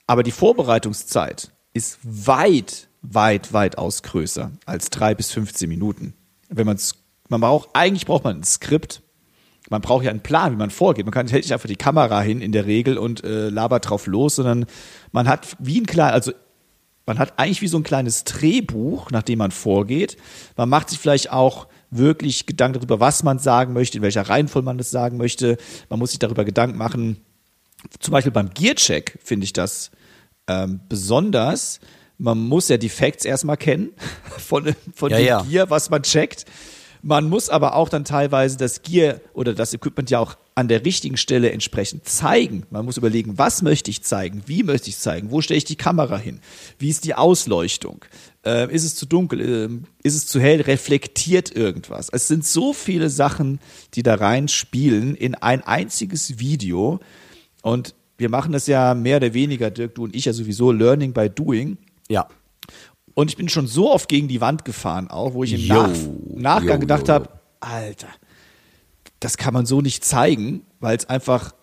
Speaker 1: Aber die Vorbereitungszeit ist weit, weit, weit aus größer als drei bis 15 Minuten. Wenn man's, man braucht, eigentlich braucht man ein Skript. Man braucht ja einen Plan, wie man vorgeht. Man kann hält nicht einfach die Kamera hin in der Regel und äh, labert drauf los, sondern man hat wie ein kleiner, also man hat eigentlich wie so ein kleines Drehbuch, nach dem man vorgeht. Man macht sich vielleicht auch wirklich Gedanken darüber, was man sagen möchte, in welcher Reihenfolge man das sagen möchte. Man muss sich darüber Gedanken machen. Zum Beispiel beim Gearcheck finde ich das ähm, besonders. Man muss ja die Facts erstmal kennen von, von
Speaker 2: Ja,
Speaker 1: dem
Speaker 2: ja.
Speaker 1: Gear, was man checkt. Man muss aber auch dann teilweise das Gear oder das Equipment ja auch an der richtigen Stelle entsprechend zeigen. Man muss überlegen, was möchte ich zeigen, wie möchte ich zeigen, wo stelle ich die Kamera hin, wie ist die Ausleuchtung, äh, ist es zu dunkel, äh, ist es zu hell, reflektiert irgendwas. Es sind so viele Sachen, die da reinspielen in ein einziges Video und wir machen das ja mehr oder weniger, Dirk, du und ich ja sowieso, Learning by Doing.
Speaker 2: Ja.
Speaker 1: Und ich bin schon so oft gegen die Wand gefahren, auch wo ich im
Speaker 2: Jo,
Speaker 1: Nach Nachgang
Speaker 2: jo,
Speaker 1: gedacht habe, Alter, das kann man so nicht zeigen, weil es einfach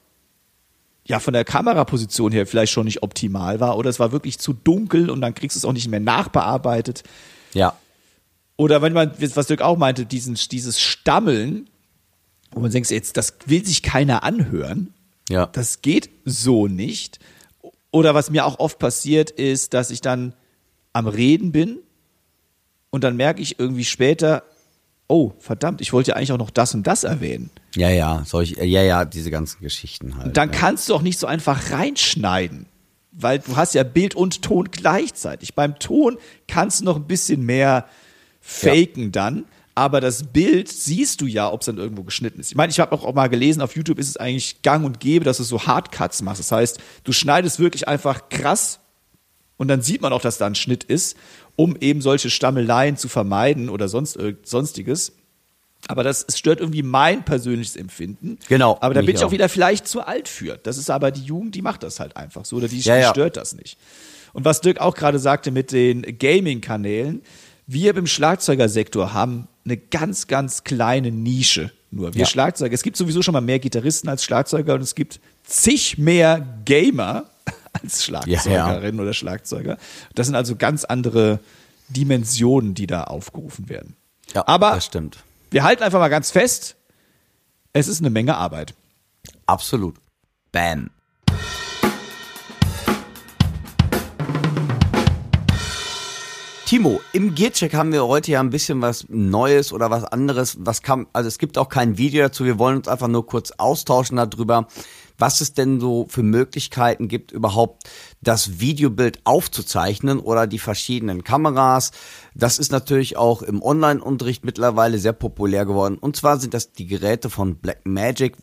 Speaker 1: ja von der Kameraposition her vielleicht schon nicht optimal war oder es war wirklich zu dunkel und dann kriegst du es auch nicht mehr nachbearbeitet.
Speaker 2: Ja.
Speaker 1: Oder wenn man, was Dirk auch meinte, diesen, dieses Stammeln, wo man denkt, jetzt, das will sich keiner anhören.
Speaker 2: Ja.
Speaker 1: Das geht so nicht. Oder was mir auch oft passiert, ist, dass ich dann am Reden bin und dann merke ich irgendwie später, oh, verdammt, ich wollte ja eigentlich auch noch das und das erwähnen.
Speaker 2: Ja, ja, solch, ja, ja, diese ganzen Geschichten halt.
Speaker 1: Dann
Speaker 2: ja.
Speaker 1: kannst du auch nicht so einfach reinschneiden, weil du hast ja Bild und Ton gleichzeitig. Beim Ton kannst du noch ein bisschen mehr faken dann, aber das Bild siehst du ja, ob es dann irgendwo geschnitten ist. Ich meine, ich habe auch mal gelesen, auf YouTube ist es eigentlich gang und gäbe, dass du so Hardcuts machst. Das heißt, du schneidest wirklich einfach krass und dann sieht man auch, dass da ein Schnitt ist, um eben solche Stammeleien zu vermeiden oder sonst sonstiges. Aber das stört irgendwie mein persönliches Empfinden.
Speaker 2: Genau,
Speaker 1: Aber da bin ich auch
Speaker 2: auch.
Speaker 1: wieder vielleicht zu alt für. Das ist aber die Jugend, die macht das halt einfach so. Oder die,
Speaker 2: Ja,
Speaker 1: die
Speaker 2: ja.
Speaker 1: stört das nicht. Und was Dirk auch gerade sagte mit den Gaming-Kanälen, wir im Schlagzeugersektor haben eine ganz, ganz kleine Nische nur. Wir
Speaker 2: Ja.
Speaker 1: Schlagzeuger, es gibt sowieso schon mal mehr Gitarristen als Schlagzeuger und es gibt zig mehr Gamer als Schlagzeugerinnen oder Schlagzeuger. Das sind also ganz andere Dimensionen, die da aufgerufen werden.
Speaker 2: Ja,
Speaker 1: Aber
Speaker 2: das stimmt.
Speaker 1: wir halten einfach mal ganz fest, es ist eine Menge Arbeit.
Speaker 2: Absolut. Bam. Timo, im Gearcheck haben wir heute ja ein bisschen was Neues oder was anderes. Was kam, also es gibt auch kein Video dazu. Wir wollen uns einfach nur kurz austauschen darüber, was es denn so für Möglichkeiten gibt, überhaupt das Videobild aufzuzeichnen oder die verschiedenen Kameras. Das ist natürlich auch im Online-Unterricht mittlerweile sehr populär geworden. Und zwar sind das die Geräte von Blackmagic,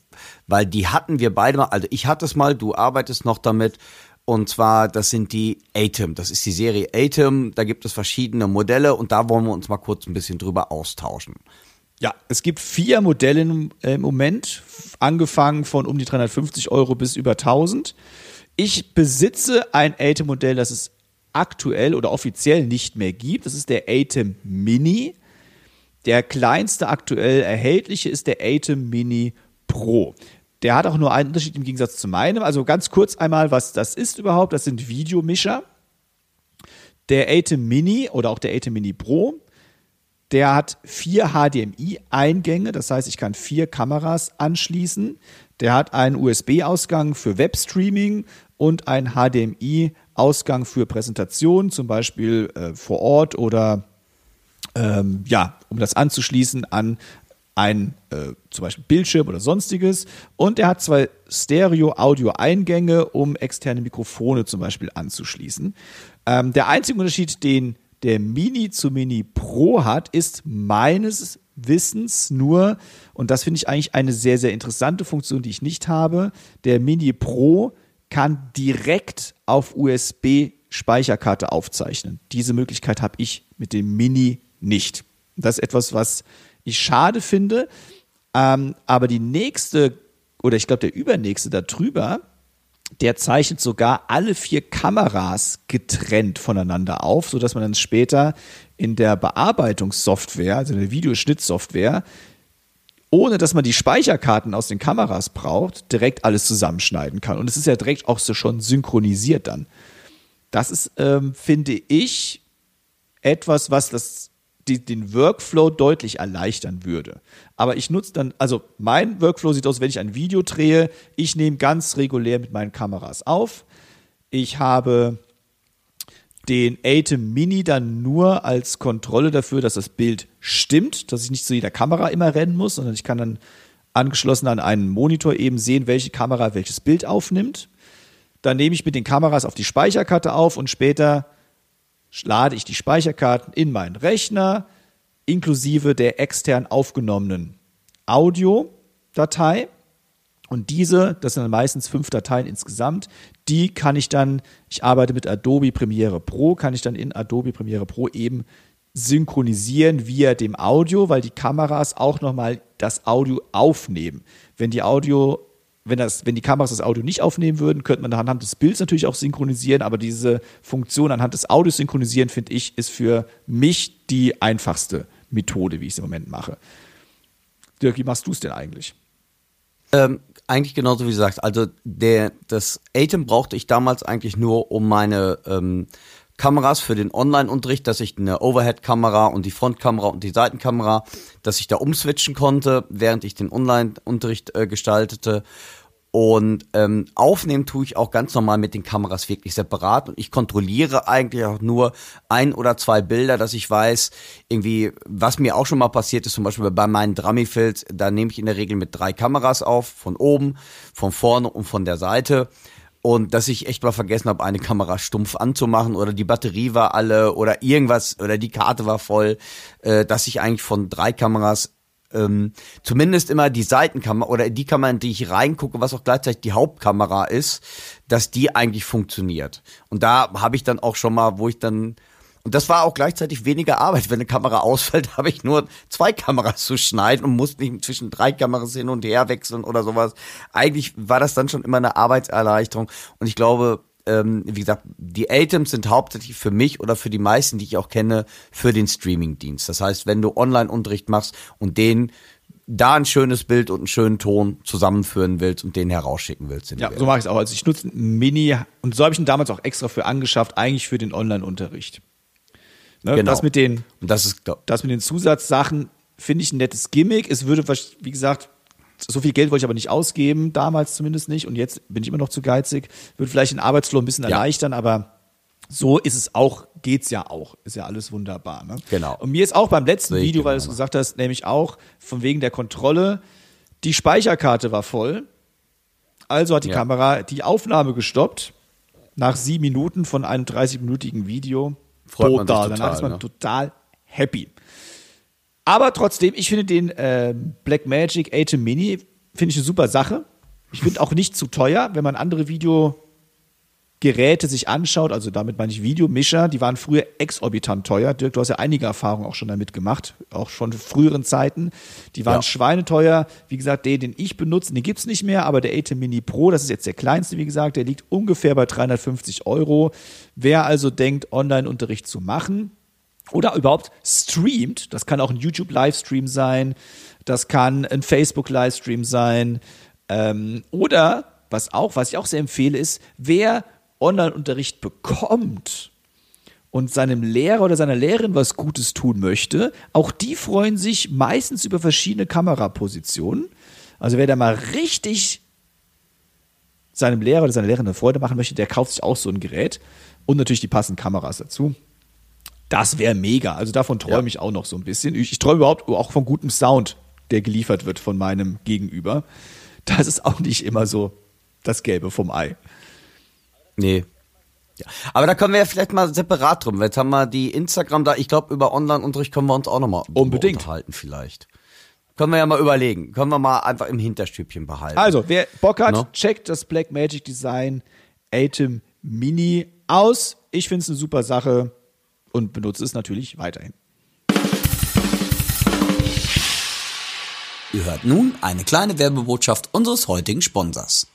Speaker 2: weil die hatten wir beide mal, also ich hatte es mal, du arbeitest noch damit. Und zwar, das sind die Atem. Das ist die Serie Atem. Da gibt es verschiedene Modelle und da wollen wir uns mal kurz ein bisschen drüber austauschen.
Speaker 1: Ja, es gibt vier Modelle im, äh, im Moment, angefangen von um die 350 Euro bis über 1000. Ich besitze ein ATEM-Modell, das es aktuell oder offiziell nicht mehr gibt. Das ist der ATEM Mini. Der kleinste aktuell erhältliche ist der ATEM Mini Pro. Der hat auch nur einen Unterschied im Gegensatz zu meinem. Also ganz kurz einmal, was das ist überhaupt. Das sind Videomischer. Der ATEM Mini oder auch der ATEM Mini Pro der hat vier HDMI-Eingänge, das heißt, ich kann vier Kameras anschließen. Der hat einen USB-Ausgang für Webstreaming und einen HDMI-Ausgang für Präsentationen, zum Beispiel äh, vor Ort oder ähm, ja, um das anzuschließen an ein äh, zum Beispiel Bildschirm oder sonstiges. Und er hat zwei Stereo-Audio-Eingänge, um externe Mikrofone zum Beispiel anzuschließen. Ähm, der einzige Unterschied, den der Mini zu Mini Pro hat, ist meines Wissens nur, und das finde ich eigentlich eine sehr, sehr interessante Funktion, die ich nicht habe, der Mini Pro kann direkt auf USB Speicherkarte aufzeichnen. Diese Möglichkeit habe ich mit dem Mini nicht. Das ist etwas, was ich schade finde. Ähm, aber die nächste, oder ich glaube der übernächste da drüber, der zeichnet sogar alle vier Kameras getrennt voneinander auf, sodass man dann später in der Bearbeitungssoftware, also in der Videoschnittsoftware, ohne dass man die Speicherkarten aus den Kameras braucht, direkt alles zusammenschneiden kann. Und es ist ja direkt auch so schon synchronisiert dann. Das ist, ähm, finde ich, etwas, was das, die, den Workflow deutlich erleichtern würde. Aber ich nutze dann, also mein Workflow sieht aus, wenn ich ein Video drehe, ich nehme ganz regulär mit meinen Kameras auf. Ich habe den Atem Mini dann nur als Kontrolle dafür, dass das Bild stimmt, dass ich nicht zu jeder Kamera immer rennen muss, sondern ich kann dann angeschlossen an einen Monitor eben sehen, welche Kamera welches Bild aufnimmt. Dann nehme ich mit den Kameras auf die Speicherkarte auf und später lade ich die Speicherkarten in meinen Rechner inklusive der extern aufgenommenen Audiodatei. Und diese, das sind dann meistens fünf Dateien insgesamt, die kann ich dann, ich arbeite mit Adobe Premiere Pro, kann ich dann in Adobe Premiere Pro eben synchronisieren via dem Audio, weil die Kameras auch nochmal das Audio aufnehmen. Wenn die Audio, wenn das, wenn die Kameras das Audio nicht aufnehmen würden, könnte man anhand des Bilds natürlich auch synchronisieren, aber diese Funktion anhand des Audios synchronisieren, finde ich, ist für mich die einfachste Methode, wie ich es im Moment mache. Dirk, wie machst du es denn eigentlich?
Speaker 2: Ähm, eigentlich genauso wie du sagst. Also der, das Atem brauchte ich damals eigentlich nur, um meine ähm, Kameras für den Online-Unterricht, dass ich eine Overhead-Kamera und die Frontkamera und die Seitenkamera, dass ich da umswitchen konnte, während ich den Online-Unterricht äh, gestaltete. Und ähm, aufnehmen tue ich auch ganz normal mit den Kameras wirklich separat und ich kontrolliere eigentlich auch nur ein oder zwei Bilder, dass ich weiß, irgendwie, was mir auch schon mal passiert ist, zum Beispiel bei meinen Drummy-Fills, da nehme ich in der Regel mit drei Kameras auf, von oben, von vorne und von der Seite. und dass ich echt mal vergessen habe, eine Kamera stumpf anzumachen oder die Batterie war alle oder irgendwas oder die Karte war voll, äh, dass ich eigentlich von drei Kameras ähm, zumindest immer die Seitenkamera oder die Kamera, in die ich reingucke, was auch gleichzeitig die Hauptkamera ist, dass die eigentlich funktioniert. Und da habe ich dann auch schon mal, wo ich dann und das war auch gleichzeitig weniger Arbeit. Wenn eine Kamera ausfällt, habe ich nur zwei Kameras zu schneiden und musste nicht zwischen drei Kameras hin und her wechseln oder sowas. Eigentlich war das dann schon immer eine Arbeitserleichterung. Und ich glaube, ähm, wie gesagt, die Items sind hauptsächlich für mich oder für die meisten, die ich auch kenne, für den Streamingdienst. Das heißt, wenn du Online-Unterricht machst und den da ein schönes Bild und einen schönen Ton zusammenführen willst und den herausschicken willst.
Speaker 1: Ja, so mache ich es auch. Also ich nutze ein Mini und so habe ich ihn damals auch extra für angeschafft, eigentlich für den Online-Unterricht. Ne, genau. Das mit den,
Speaker 2: und das, ist,
Speaker 1: das mit den Zusatzsachen finde ich ein nettes Gimmick. Es würde, wie gesagt, so viel Geld wollte ich aber nicht ausgeben, damals zumindest nicht. Und jetzt bin ich immer noch zu geizig. Würde vielleicht den Arbeitsflow ein bisschen ja. erleichtern, aber so ist es auch, geht's ja auch. Ist ja alles wunderbar. Ne?
Speaker 2: Genau.
Speaker 1: Und mir ist auch beim letzten Video, weil du es gesagt hast, nämlich auch von wegen der Kontrolle, die Speicherkarte war voll. Also hat die ja. Kamera die Aufnahme gestoppt nach sieben Minuten von einem 30-minütigen Video.
Speaker 2: Freut total. Man total,
Speaker 1: Danach ist man ne? total happy. Aber trotzdem, ich finde den äh, Blackmagic Atom Mini, finde ich eine super Sache. Ich finde auch nicht zu teuer, wenn man andere Videogeräte sich anschaut, also damit meine ich Videomischer, die waren früher exorbitant teuer. Dirk, du hast ja einige Erfahrungen auch schon damit gemacht, auch schon früheren Zeiten. Die waren ja. schweineteuer. Wie gesagt, den, den ich benutze, den gibt es nicht mehr, aber der Atem Mini Pro, das ist jetzt der kleinste, wie gesagt, der liegt ungefähr bei 350 Euro. Wer also denkt, Online-Unterricht zu machen, oder überhaupt streamt. Das kann auch ein YouTube-Livestream sein, das kann ein Facebook-Livestream sein. Ähm, oder was auch, was ich auch sehr empfehle, ist, wer Online-Unterricht bekommt und seinem Lehrer oder seiner Lehrerin was Gutes tun möchte, auch die freuen sich meistens über verschiedene Kamerapositionen. Also wer da mal richtig seinem Lehrer oder seiner Lehrerin eine Freude machen möchte, der kauft sich auch so ein Gerät und natürlich die passenden Kameras dazu. Das wäre mega. Also davon träume ja. ich auch noch so ein bisschen. Ich, ich träume überhaupt auch von gutem Sound, der geliefert wird von meinem Gegenüber. Das ist auch nicht immer so das Gelbe vom Ei.
Speaker 2: Nee. Ja. Aber da können wir ja vielleicht mal separat drum. Jetzt haben wir die Instagram da. Ich glaube, über Online-Unterricht können wir uns auch nochmal unterhalten vielleicht. Können wir ja mal überlegen. Können wir mal einfach im Hinterstübchen behalten.
Speaker 1: Also, wer Bock hat, no? checkt das Black Magic Design Atem Mini aus. Ich finde es eine super Sache und benutze es natürlich weiterhin.
Speaker 4: Ihr hört nun eine kleine Werbebotschaft unseres heutigen Sponsors.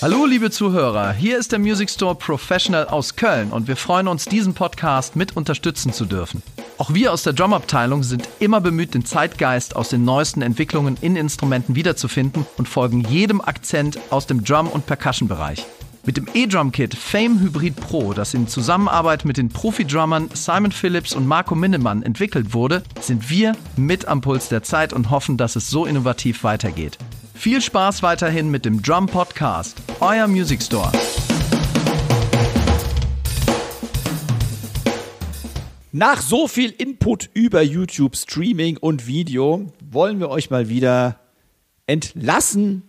Speaker 5: Hallo liebe Zuhörer, hier ist der Music Store Professional aus Köln und wir freuen uns, diesen Podcast mit unterstützen zu dürfen. Auch wir aus der Drumabteilung sind immer bemüht, den Zeitgeist aus den neuesten Entwicklungen in Instrumenten wiederzufinden und folgen jedem Akzent aus dem Drum- und Percussion-Bereich. Mit dem E-Drum-Kit Fame Hybrid Pro, das in Zusammenarbeit mit den Profi-Drummern Simon Phillips und Marco Minnemann entwickelt wurde, sind wir mit am Puls der Zeit und hoffen, dass es so innovativ weitergeht. Viel Spaß weiterhin mit dem Drum Podcast, euer Music Store.
Speaker 1: Nach so viel Input über YouTube, Streaming und Video wollen wir euch mal wieder entlassen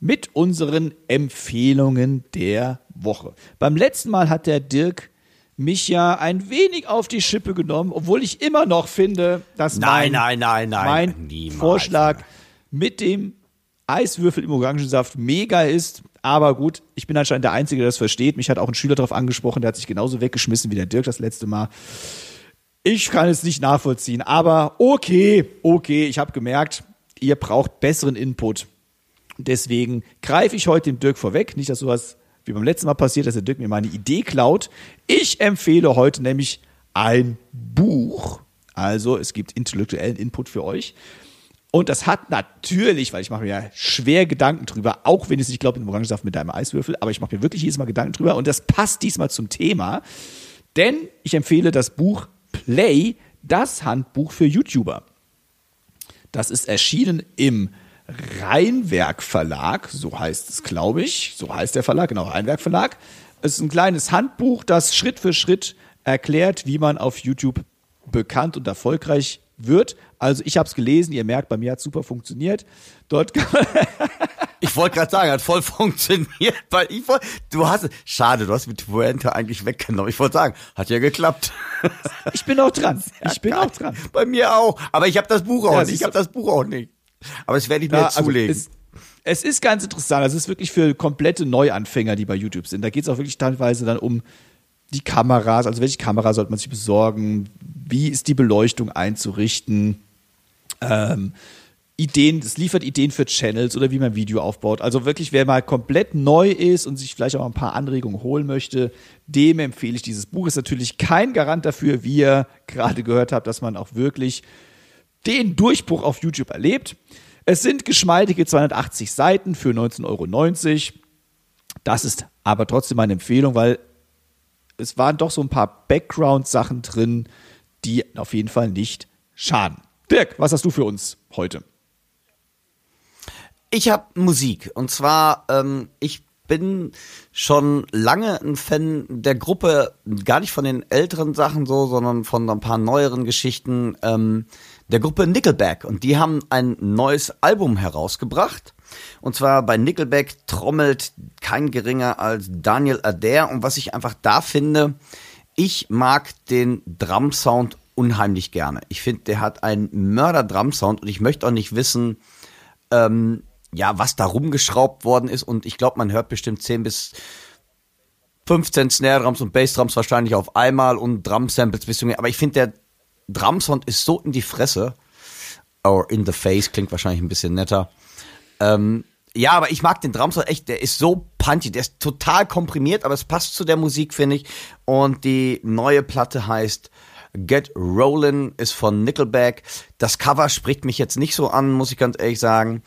Speaker 1: mit unseren Empfehlungen der Woche. Beim letzten Mal hat der Dirk mich ja ein wenig auf die Schippe genommen, obwohl ich immer noch finde, dass
Speaker 2: nein, mein, nein, nein,
Speaker 1: mein. Vorschlag mit dem Eiswürfel im Orangensaft mega ist. Aber gut, ich bin anscheinend der Einzige, der das versteht. Mich hat auch ein Schüler darauf angesprochen, der hat sich genauso weggeschmissen wie der Dirk das letzte Mal. Ich kann es nicht nachvollziehen, aber okay, okay, ich habe gemerkt, ihr braucht besseren Input. Deswegen greife ich heute dem Dirk vorweg. Nicht, dass sowas wie beim letzten Mal passiert, dass der Dirk mir meine Idee klaut. Ich empfehle heute nämlich ein Buch. Also es gibt intellektuellen Input für euch. Und das hat natürlich, weil ich mache mir ja schwer Gedanken drüber, auch wenn ich es nicht glaube, in Orangensaft mit deinem Eiswürfel, aber ich mache mir wirklich jedes Mal Gedanken drüber und das passt diesmal zum Thema. Denn ich empfehle das Buch Play, das Handbuch für YouTuber. Das ist erschienen im Rheinwerk Verlag, so heißt es, glaube ich. So heißt der Verlag, genau, Rheinwerk Verlag. Es ist ein kleines Handbuch, das Schritt für Schritt erklärt, wie man auf YouTube bekannt und erfolgreich wird. Also ich habe es gelesen, ihr merkt, bei mir hat es super funktioniert. Dort kann man
Speaker 2: Ich wollte gerade sagen, hat voll funktioniert. Weil ich wollt, du hast, schade, du hast mit Puente eigentlich weggenommen. Ich wollte sagen, hat ja geklappt.
Speaker 1: Ich bin auch dran. Ich bin auch dran.
Speaker 2: Bei mir auch. Aber ich habe das Buch auch
Speaker 1: Ja,
Speaker 2: nicht. Ich habe das Buch auch nicht. Aber das werde ich mir
Speaker 1: Ja, also
Speaker 2: zulegen.
Speaker 1: es, es ist ganz interessant. Es ist wirklich für komplette Neuanfänger, die bei YouTube sind. Da geht es auch wirklich teilweise dann um die Kameras. Also welche Kamera sollte man sich besorgen? Wie ist die Beleuchtung einzurichten? Ähm, Ideen, es liefert Ideen für Channels oder wie man Video aufbaut. Also wirklich, wer mal komplett neu ist und sich vielleicht auch ein paar Anregungen holen möchte, dem empfehle ich dieses Buch. Ist natürlich kein Garant dafür, wie ihr gerade gehört habt, dass man auch wirklich den Durchbruch auf YouTube erlebt. Es sind geschmeidige 280 Seiten für 19,90 Euro. Das ist aber trotzdem meine Empfehlung, weil es waren doch so ein paar Background-Sachen drin, die auf jeden Fall nicht schaden. Dirk, was hast du für uns heute?
Speaker 2: Ich habe Musik und zwar ähm, ich bin schon lange ein Fan der Gruppe, gar nicht von den älteren Sachen so, sondern von ein paar neueren Geschichten ähm, der Gruppe Nickelback und die haben ein neues Album herausgebracht. Und zwar bei Nickelback trommelt kein geringer als Daniel Adair und was ich einfach da finde, ich mag den Drum-Sound unheimlich gerne. Ich finde, der hat einen Mörder-Drum-Sound und ich möchte auch nicht wissen, ähm, ja, was da rumgeschraubt worden ist. Und ich glaube, man hört bestimmt 10 bis 15 Snare-Drums und Bass-Drums wahrscheinlich auf einmal und Drum-Samples bis Aber ich finde, der Drum-Sound ist so in die Fresse. Or in the face klingt wahrscheinlich ein bisschen netter. Ähm, ja, aber ich mag den Drumsound echt, der ist so punchy, der ist total komprimiert, aber es passt zu der Musik, finde ich. Und die neue Platte heißt Get Rollin', ist von Nickelback. Das Cover spricht mich jetzt nicht so an, muss ich ganz ehrlich sagen.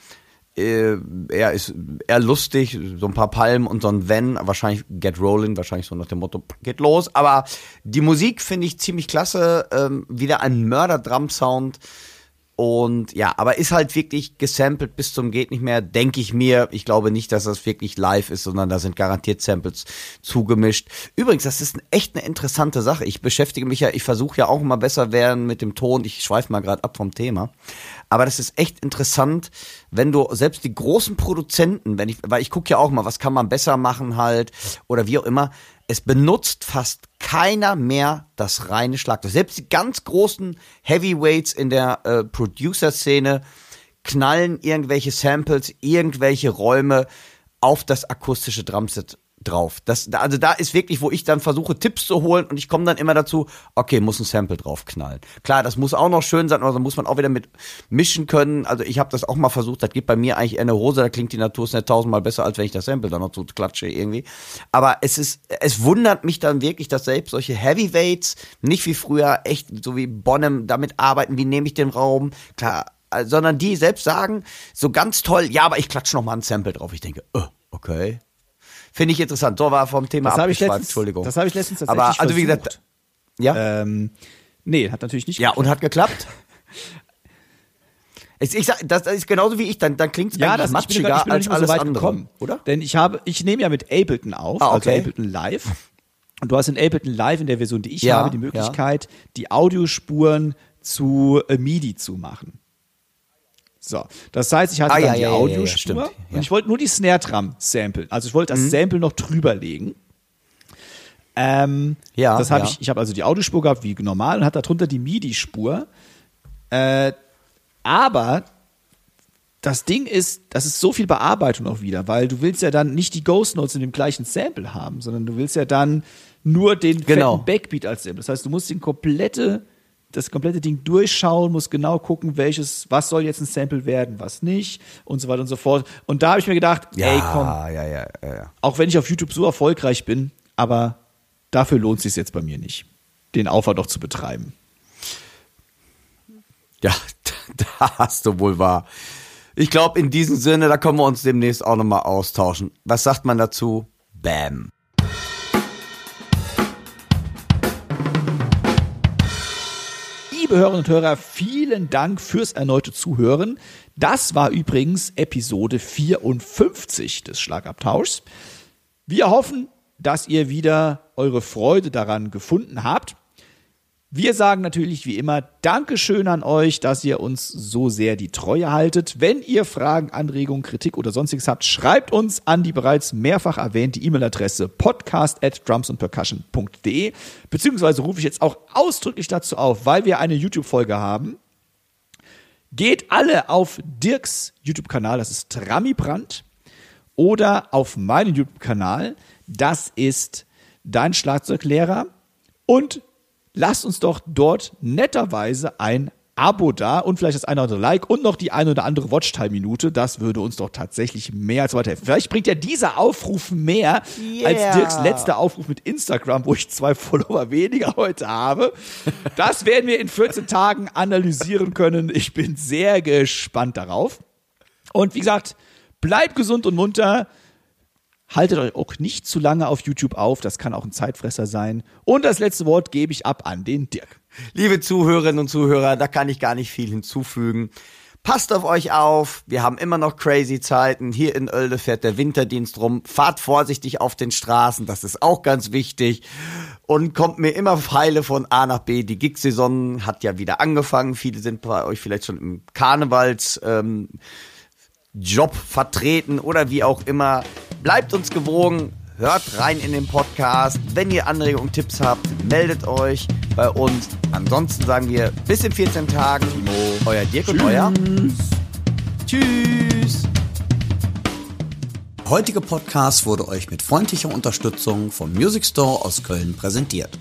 Speaker 2: Äh, er ist eher lustig, so ein paar Palmen und so ein Wenn, wahrscheinlich Get Rollin', wahrscheinlich so nach dem Motto Geht los. Aber die Musik finde ich ziemlich klasse, ähm, wieder ein Mörder-Drum-Sound. Und ja, aber ist halt wirklich gesampelt bis zum geht nicht mehr, denke ich mir. Ich glaube nicht, dass das wirklich live ist, sondern da sind garantiert Samples zugemischt. Übrigens, das ist echt eine interessante Sache. Ich beschäftige mich ja, ich versuche ja auch immer besser werden mit dem Ton. Ich schweife mal gerade ab vom Thema. Aber das ist echt interessant, wenn du selbst die großen Produzenten, wenn ich, weil ich gucke ja auch mal, was kann man besser machen halt oder wie auch immer. Es benutzt fast keiner mehr das reine Schlagzeug. Selbst die ganz großen Heavyweights in der äh, Producer-Szene knallen irgendwelche Samples, irgendwelche Räume auf das akustische Drumset drauf. Das, da- also da ist wirklich, wo ich dann versuche, Tipps zu holen und ich komme dann immer dazu, okay, muss ein Sample drauf knallen. Klar, das muss auch noch schön sein, aber da muss man auch wieder mit mischen können. Also ich habe das auch mal versucht, das geht bei mir eigentlich eher eine Hose, da klingt die Natur nicht tausendmal besser, als wenn ich das Sample dann noch so klatsche irgendwie. Aber es ist, es wundert mich dann wirklich, dass selbst solche Heavyweights nicht wie früher echt so wie Bonham damit arbeiten, wie nehme ich den Raum, klar, äh, sondern die selbst sagen, so ganz toll, ja, aber ich klatsche noch mal ein Sample drauf. Ich denke, oh, okay. Finde ich interessant. So war vom Thema
Speaker 1: Das
Speaker 2: abgeschweift,
Speaker 1: letztens,
Speaker 2: Entschuldigung.
Speaker 1: das habe ich letztens tatsächlich
Speaker 2: Aber also wie gesagt, ja,
Speaker 1: Ähm, nee, hat natürlich nicht
Speaker 2: ja
Speaker 1: geklappt.
Speaker 2: und hat geklappt. Ich, ich sag, das, ist genauso wie ich, dann, dann klingt es
Speaker 1: Ja, das, ich bin,
Speaker 2: matschiger
Speaker 1: gar- ich bin
Speaker 2: als
Speaker 1: so
Speaker 2: alles
Speaker 1: weit
Speaker 2: andere,
Speaker 1: gekommen,
Speaker 2: oder?
Speaker 1: Denn ich habe, ich nehme ja mit Ableton auf,
Speaker 2: Ah,
Speaker 1: also
Speaker 2: okay.
Speaker 1: Ableton Live. Und du hast in Ableton Live in der Version, die ich
Speaker 2: Ja,
Speaker 1: habe, die Möglichkeit, die Audiospuren zu äh, MIDI zu machen. So, das heißt, ich hatte
Speaker 2: Ah,
Speaker 1: dann
Speaker 2: ja,
Speaker 1: die
Speaker 2: ja,
Speaker 1: Audiospur
Speaker 2: ja. Mhm.
Speaker 1: und ich wollte nur die Snare Drum samplen. Also ich wollte das Sample noch drüber legen. Ähm,
Speaker 2: Ja,
Speaker 1: das habe ich. Ich habe also die Audiospur gehabt wie normal und hatte darunter die MIDI-Spur. Äh, aber das Ding ist, das ist so viel Bearbeitung auch wieder, weil du willst ja dann nicht die Ghost Notes in dem gleichen Sample haben, sondern du willst ja dann nur den
Speaker 2: Genau.
Speaker 1: fetten Backbeat als Sample. Das heißt, du musst den komplette, das komplette Ding durchschauen, musst genau gucken, welches, was soll jetzt ein Sample werden, was nicht und so weiter und so fort. Und da habe ich mir gedacht,
Speaker 2: Ja,
Speaker 1: ey, komm,
Speaker 2: ja, ja, ja,
Speaker 1: auch wenn ich auf YouTube so erfolgreich bin, aber dafür lohnt es sich jetzt bei mir nicht, den Aufwand noch zu betreiben.
Speaker 2: Ja, da hast du wohl wahr. Ich glaube, in diesem Sinne, da können wir uns demnächst auch nochmal austauschen. Was sagt man dazu? Bam.
Speaker 1: Liebe Hörerinnen und Hörer, vielen Dank fürs erneute Zuhören. Das war übrigens Episode 54 des Schlagabtauschs. Wir hoffen, dass ihr wieder eure Freude daran gefunden habt. Wir sagen natürlich wie immer Dankeschön an euch, dass ihr uns so sehr die Treue haltet. Wenn ihr Fragen, Anregungen, Kritik oder sonstiges habt, schreibt uns an die bereits mehrfach erwähnte E-Mail-Adresse podcast at drumsandpercussion.de beziehungsweise rufe ich jetzt auch ausdrücklich dazu auf, weil wir eine YouTube-Folge haben. Geht alle auf Dirks YouTube-Kanal, das ist Tramibrand, oder auf meinen YouTube-Kanal, das ist Dein Schlagzeuglehrer und lasst uns doch dort netterweise ein Abo da und vielleicht das eine oder andere Like und noch die eine oder andere Watchtime-Minute. Das würde uns doch tatsächlich mehr als weiterhelfen. Vielleicht bringt ja dieser Aufruf mehr
Speaker 2: Yeah.
Speaker 1: als Dirks letzter Aufruf mit Instagram, wo ich zwei Follower weniger heute habe. Das werden wir in 14 Tagen analysieren können. Ich bin sehr gespannt darauf. Und wie gesagt, bleibt gesund und munter. Haltet euch auch nicht zu lange auf YouTube auf, das kann auch ein Zeitfresser sein. Und das letzte Wort gebe ich ab an den Dirk.
Speaker 2: Liebe Zuhörerinnen und Zuhörer, da kann ich gar nicht viel hinzufügen. Passt auf euch auf. Wir haben immer noch crazy Zeiten. Hier in Oelde fährt der Winterdienst rum. Fahrt vorsichtig auf den Straßen. Das ist auch ganz wichtig. Und kommt mir immer heile von A nach B. Die Gig-Saison hat ja wieder angefangen. Viele sind bei euch vielleicht schon im Karnevals, ähm, vertreten oder wie auch immer. Bleibt uns gewogen, hört rein in den Podcast. Wenn ihr Anregungen Tipps habt, meldet euch bei uns. Ansonsten sagen wir bis in 14 Tagen. Euer Dirk und euer. Tschüss.
Speaker 4: Der heutige Podcast wurde euch mit freundlicher Unterstützung vom Music Store aus Köln präsentiert.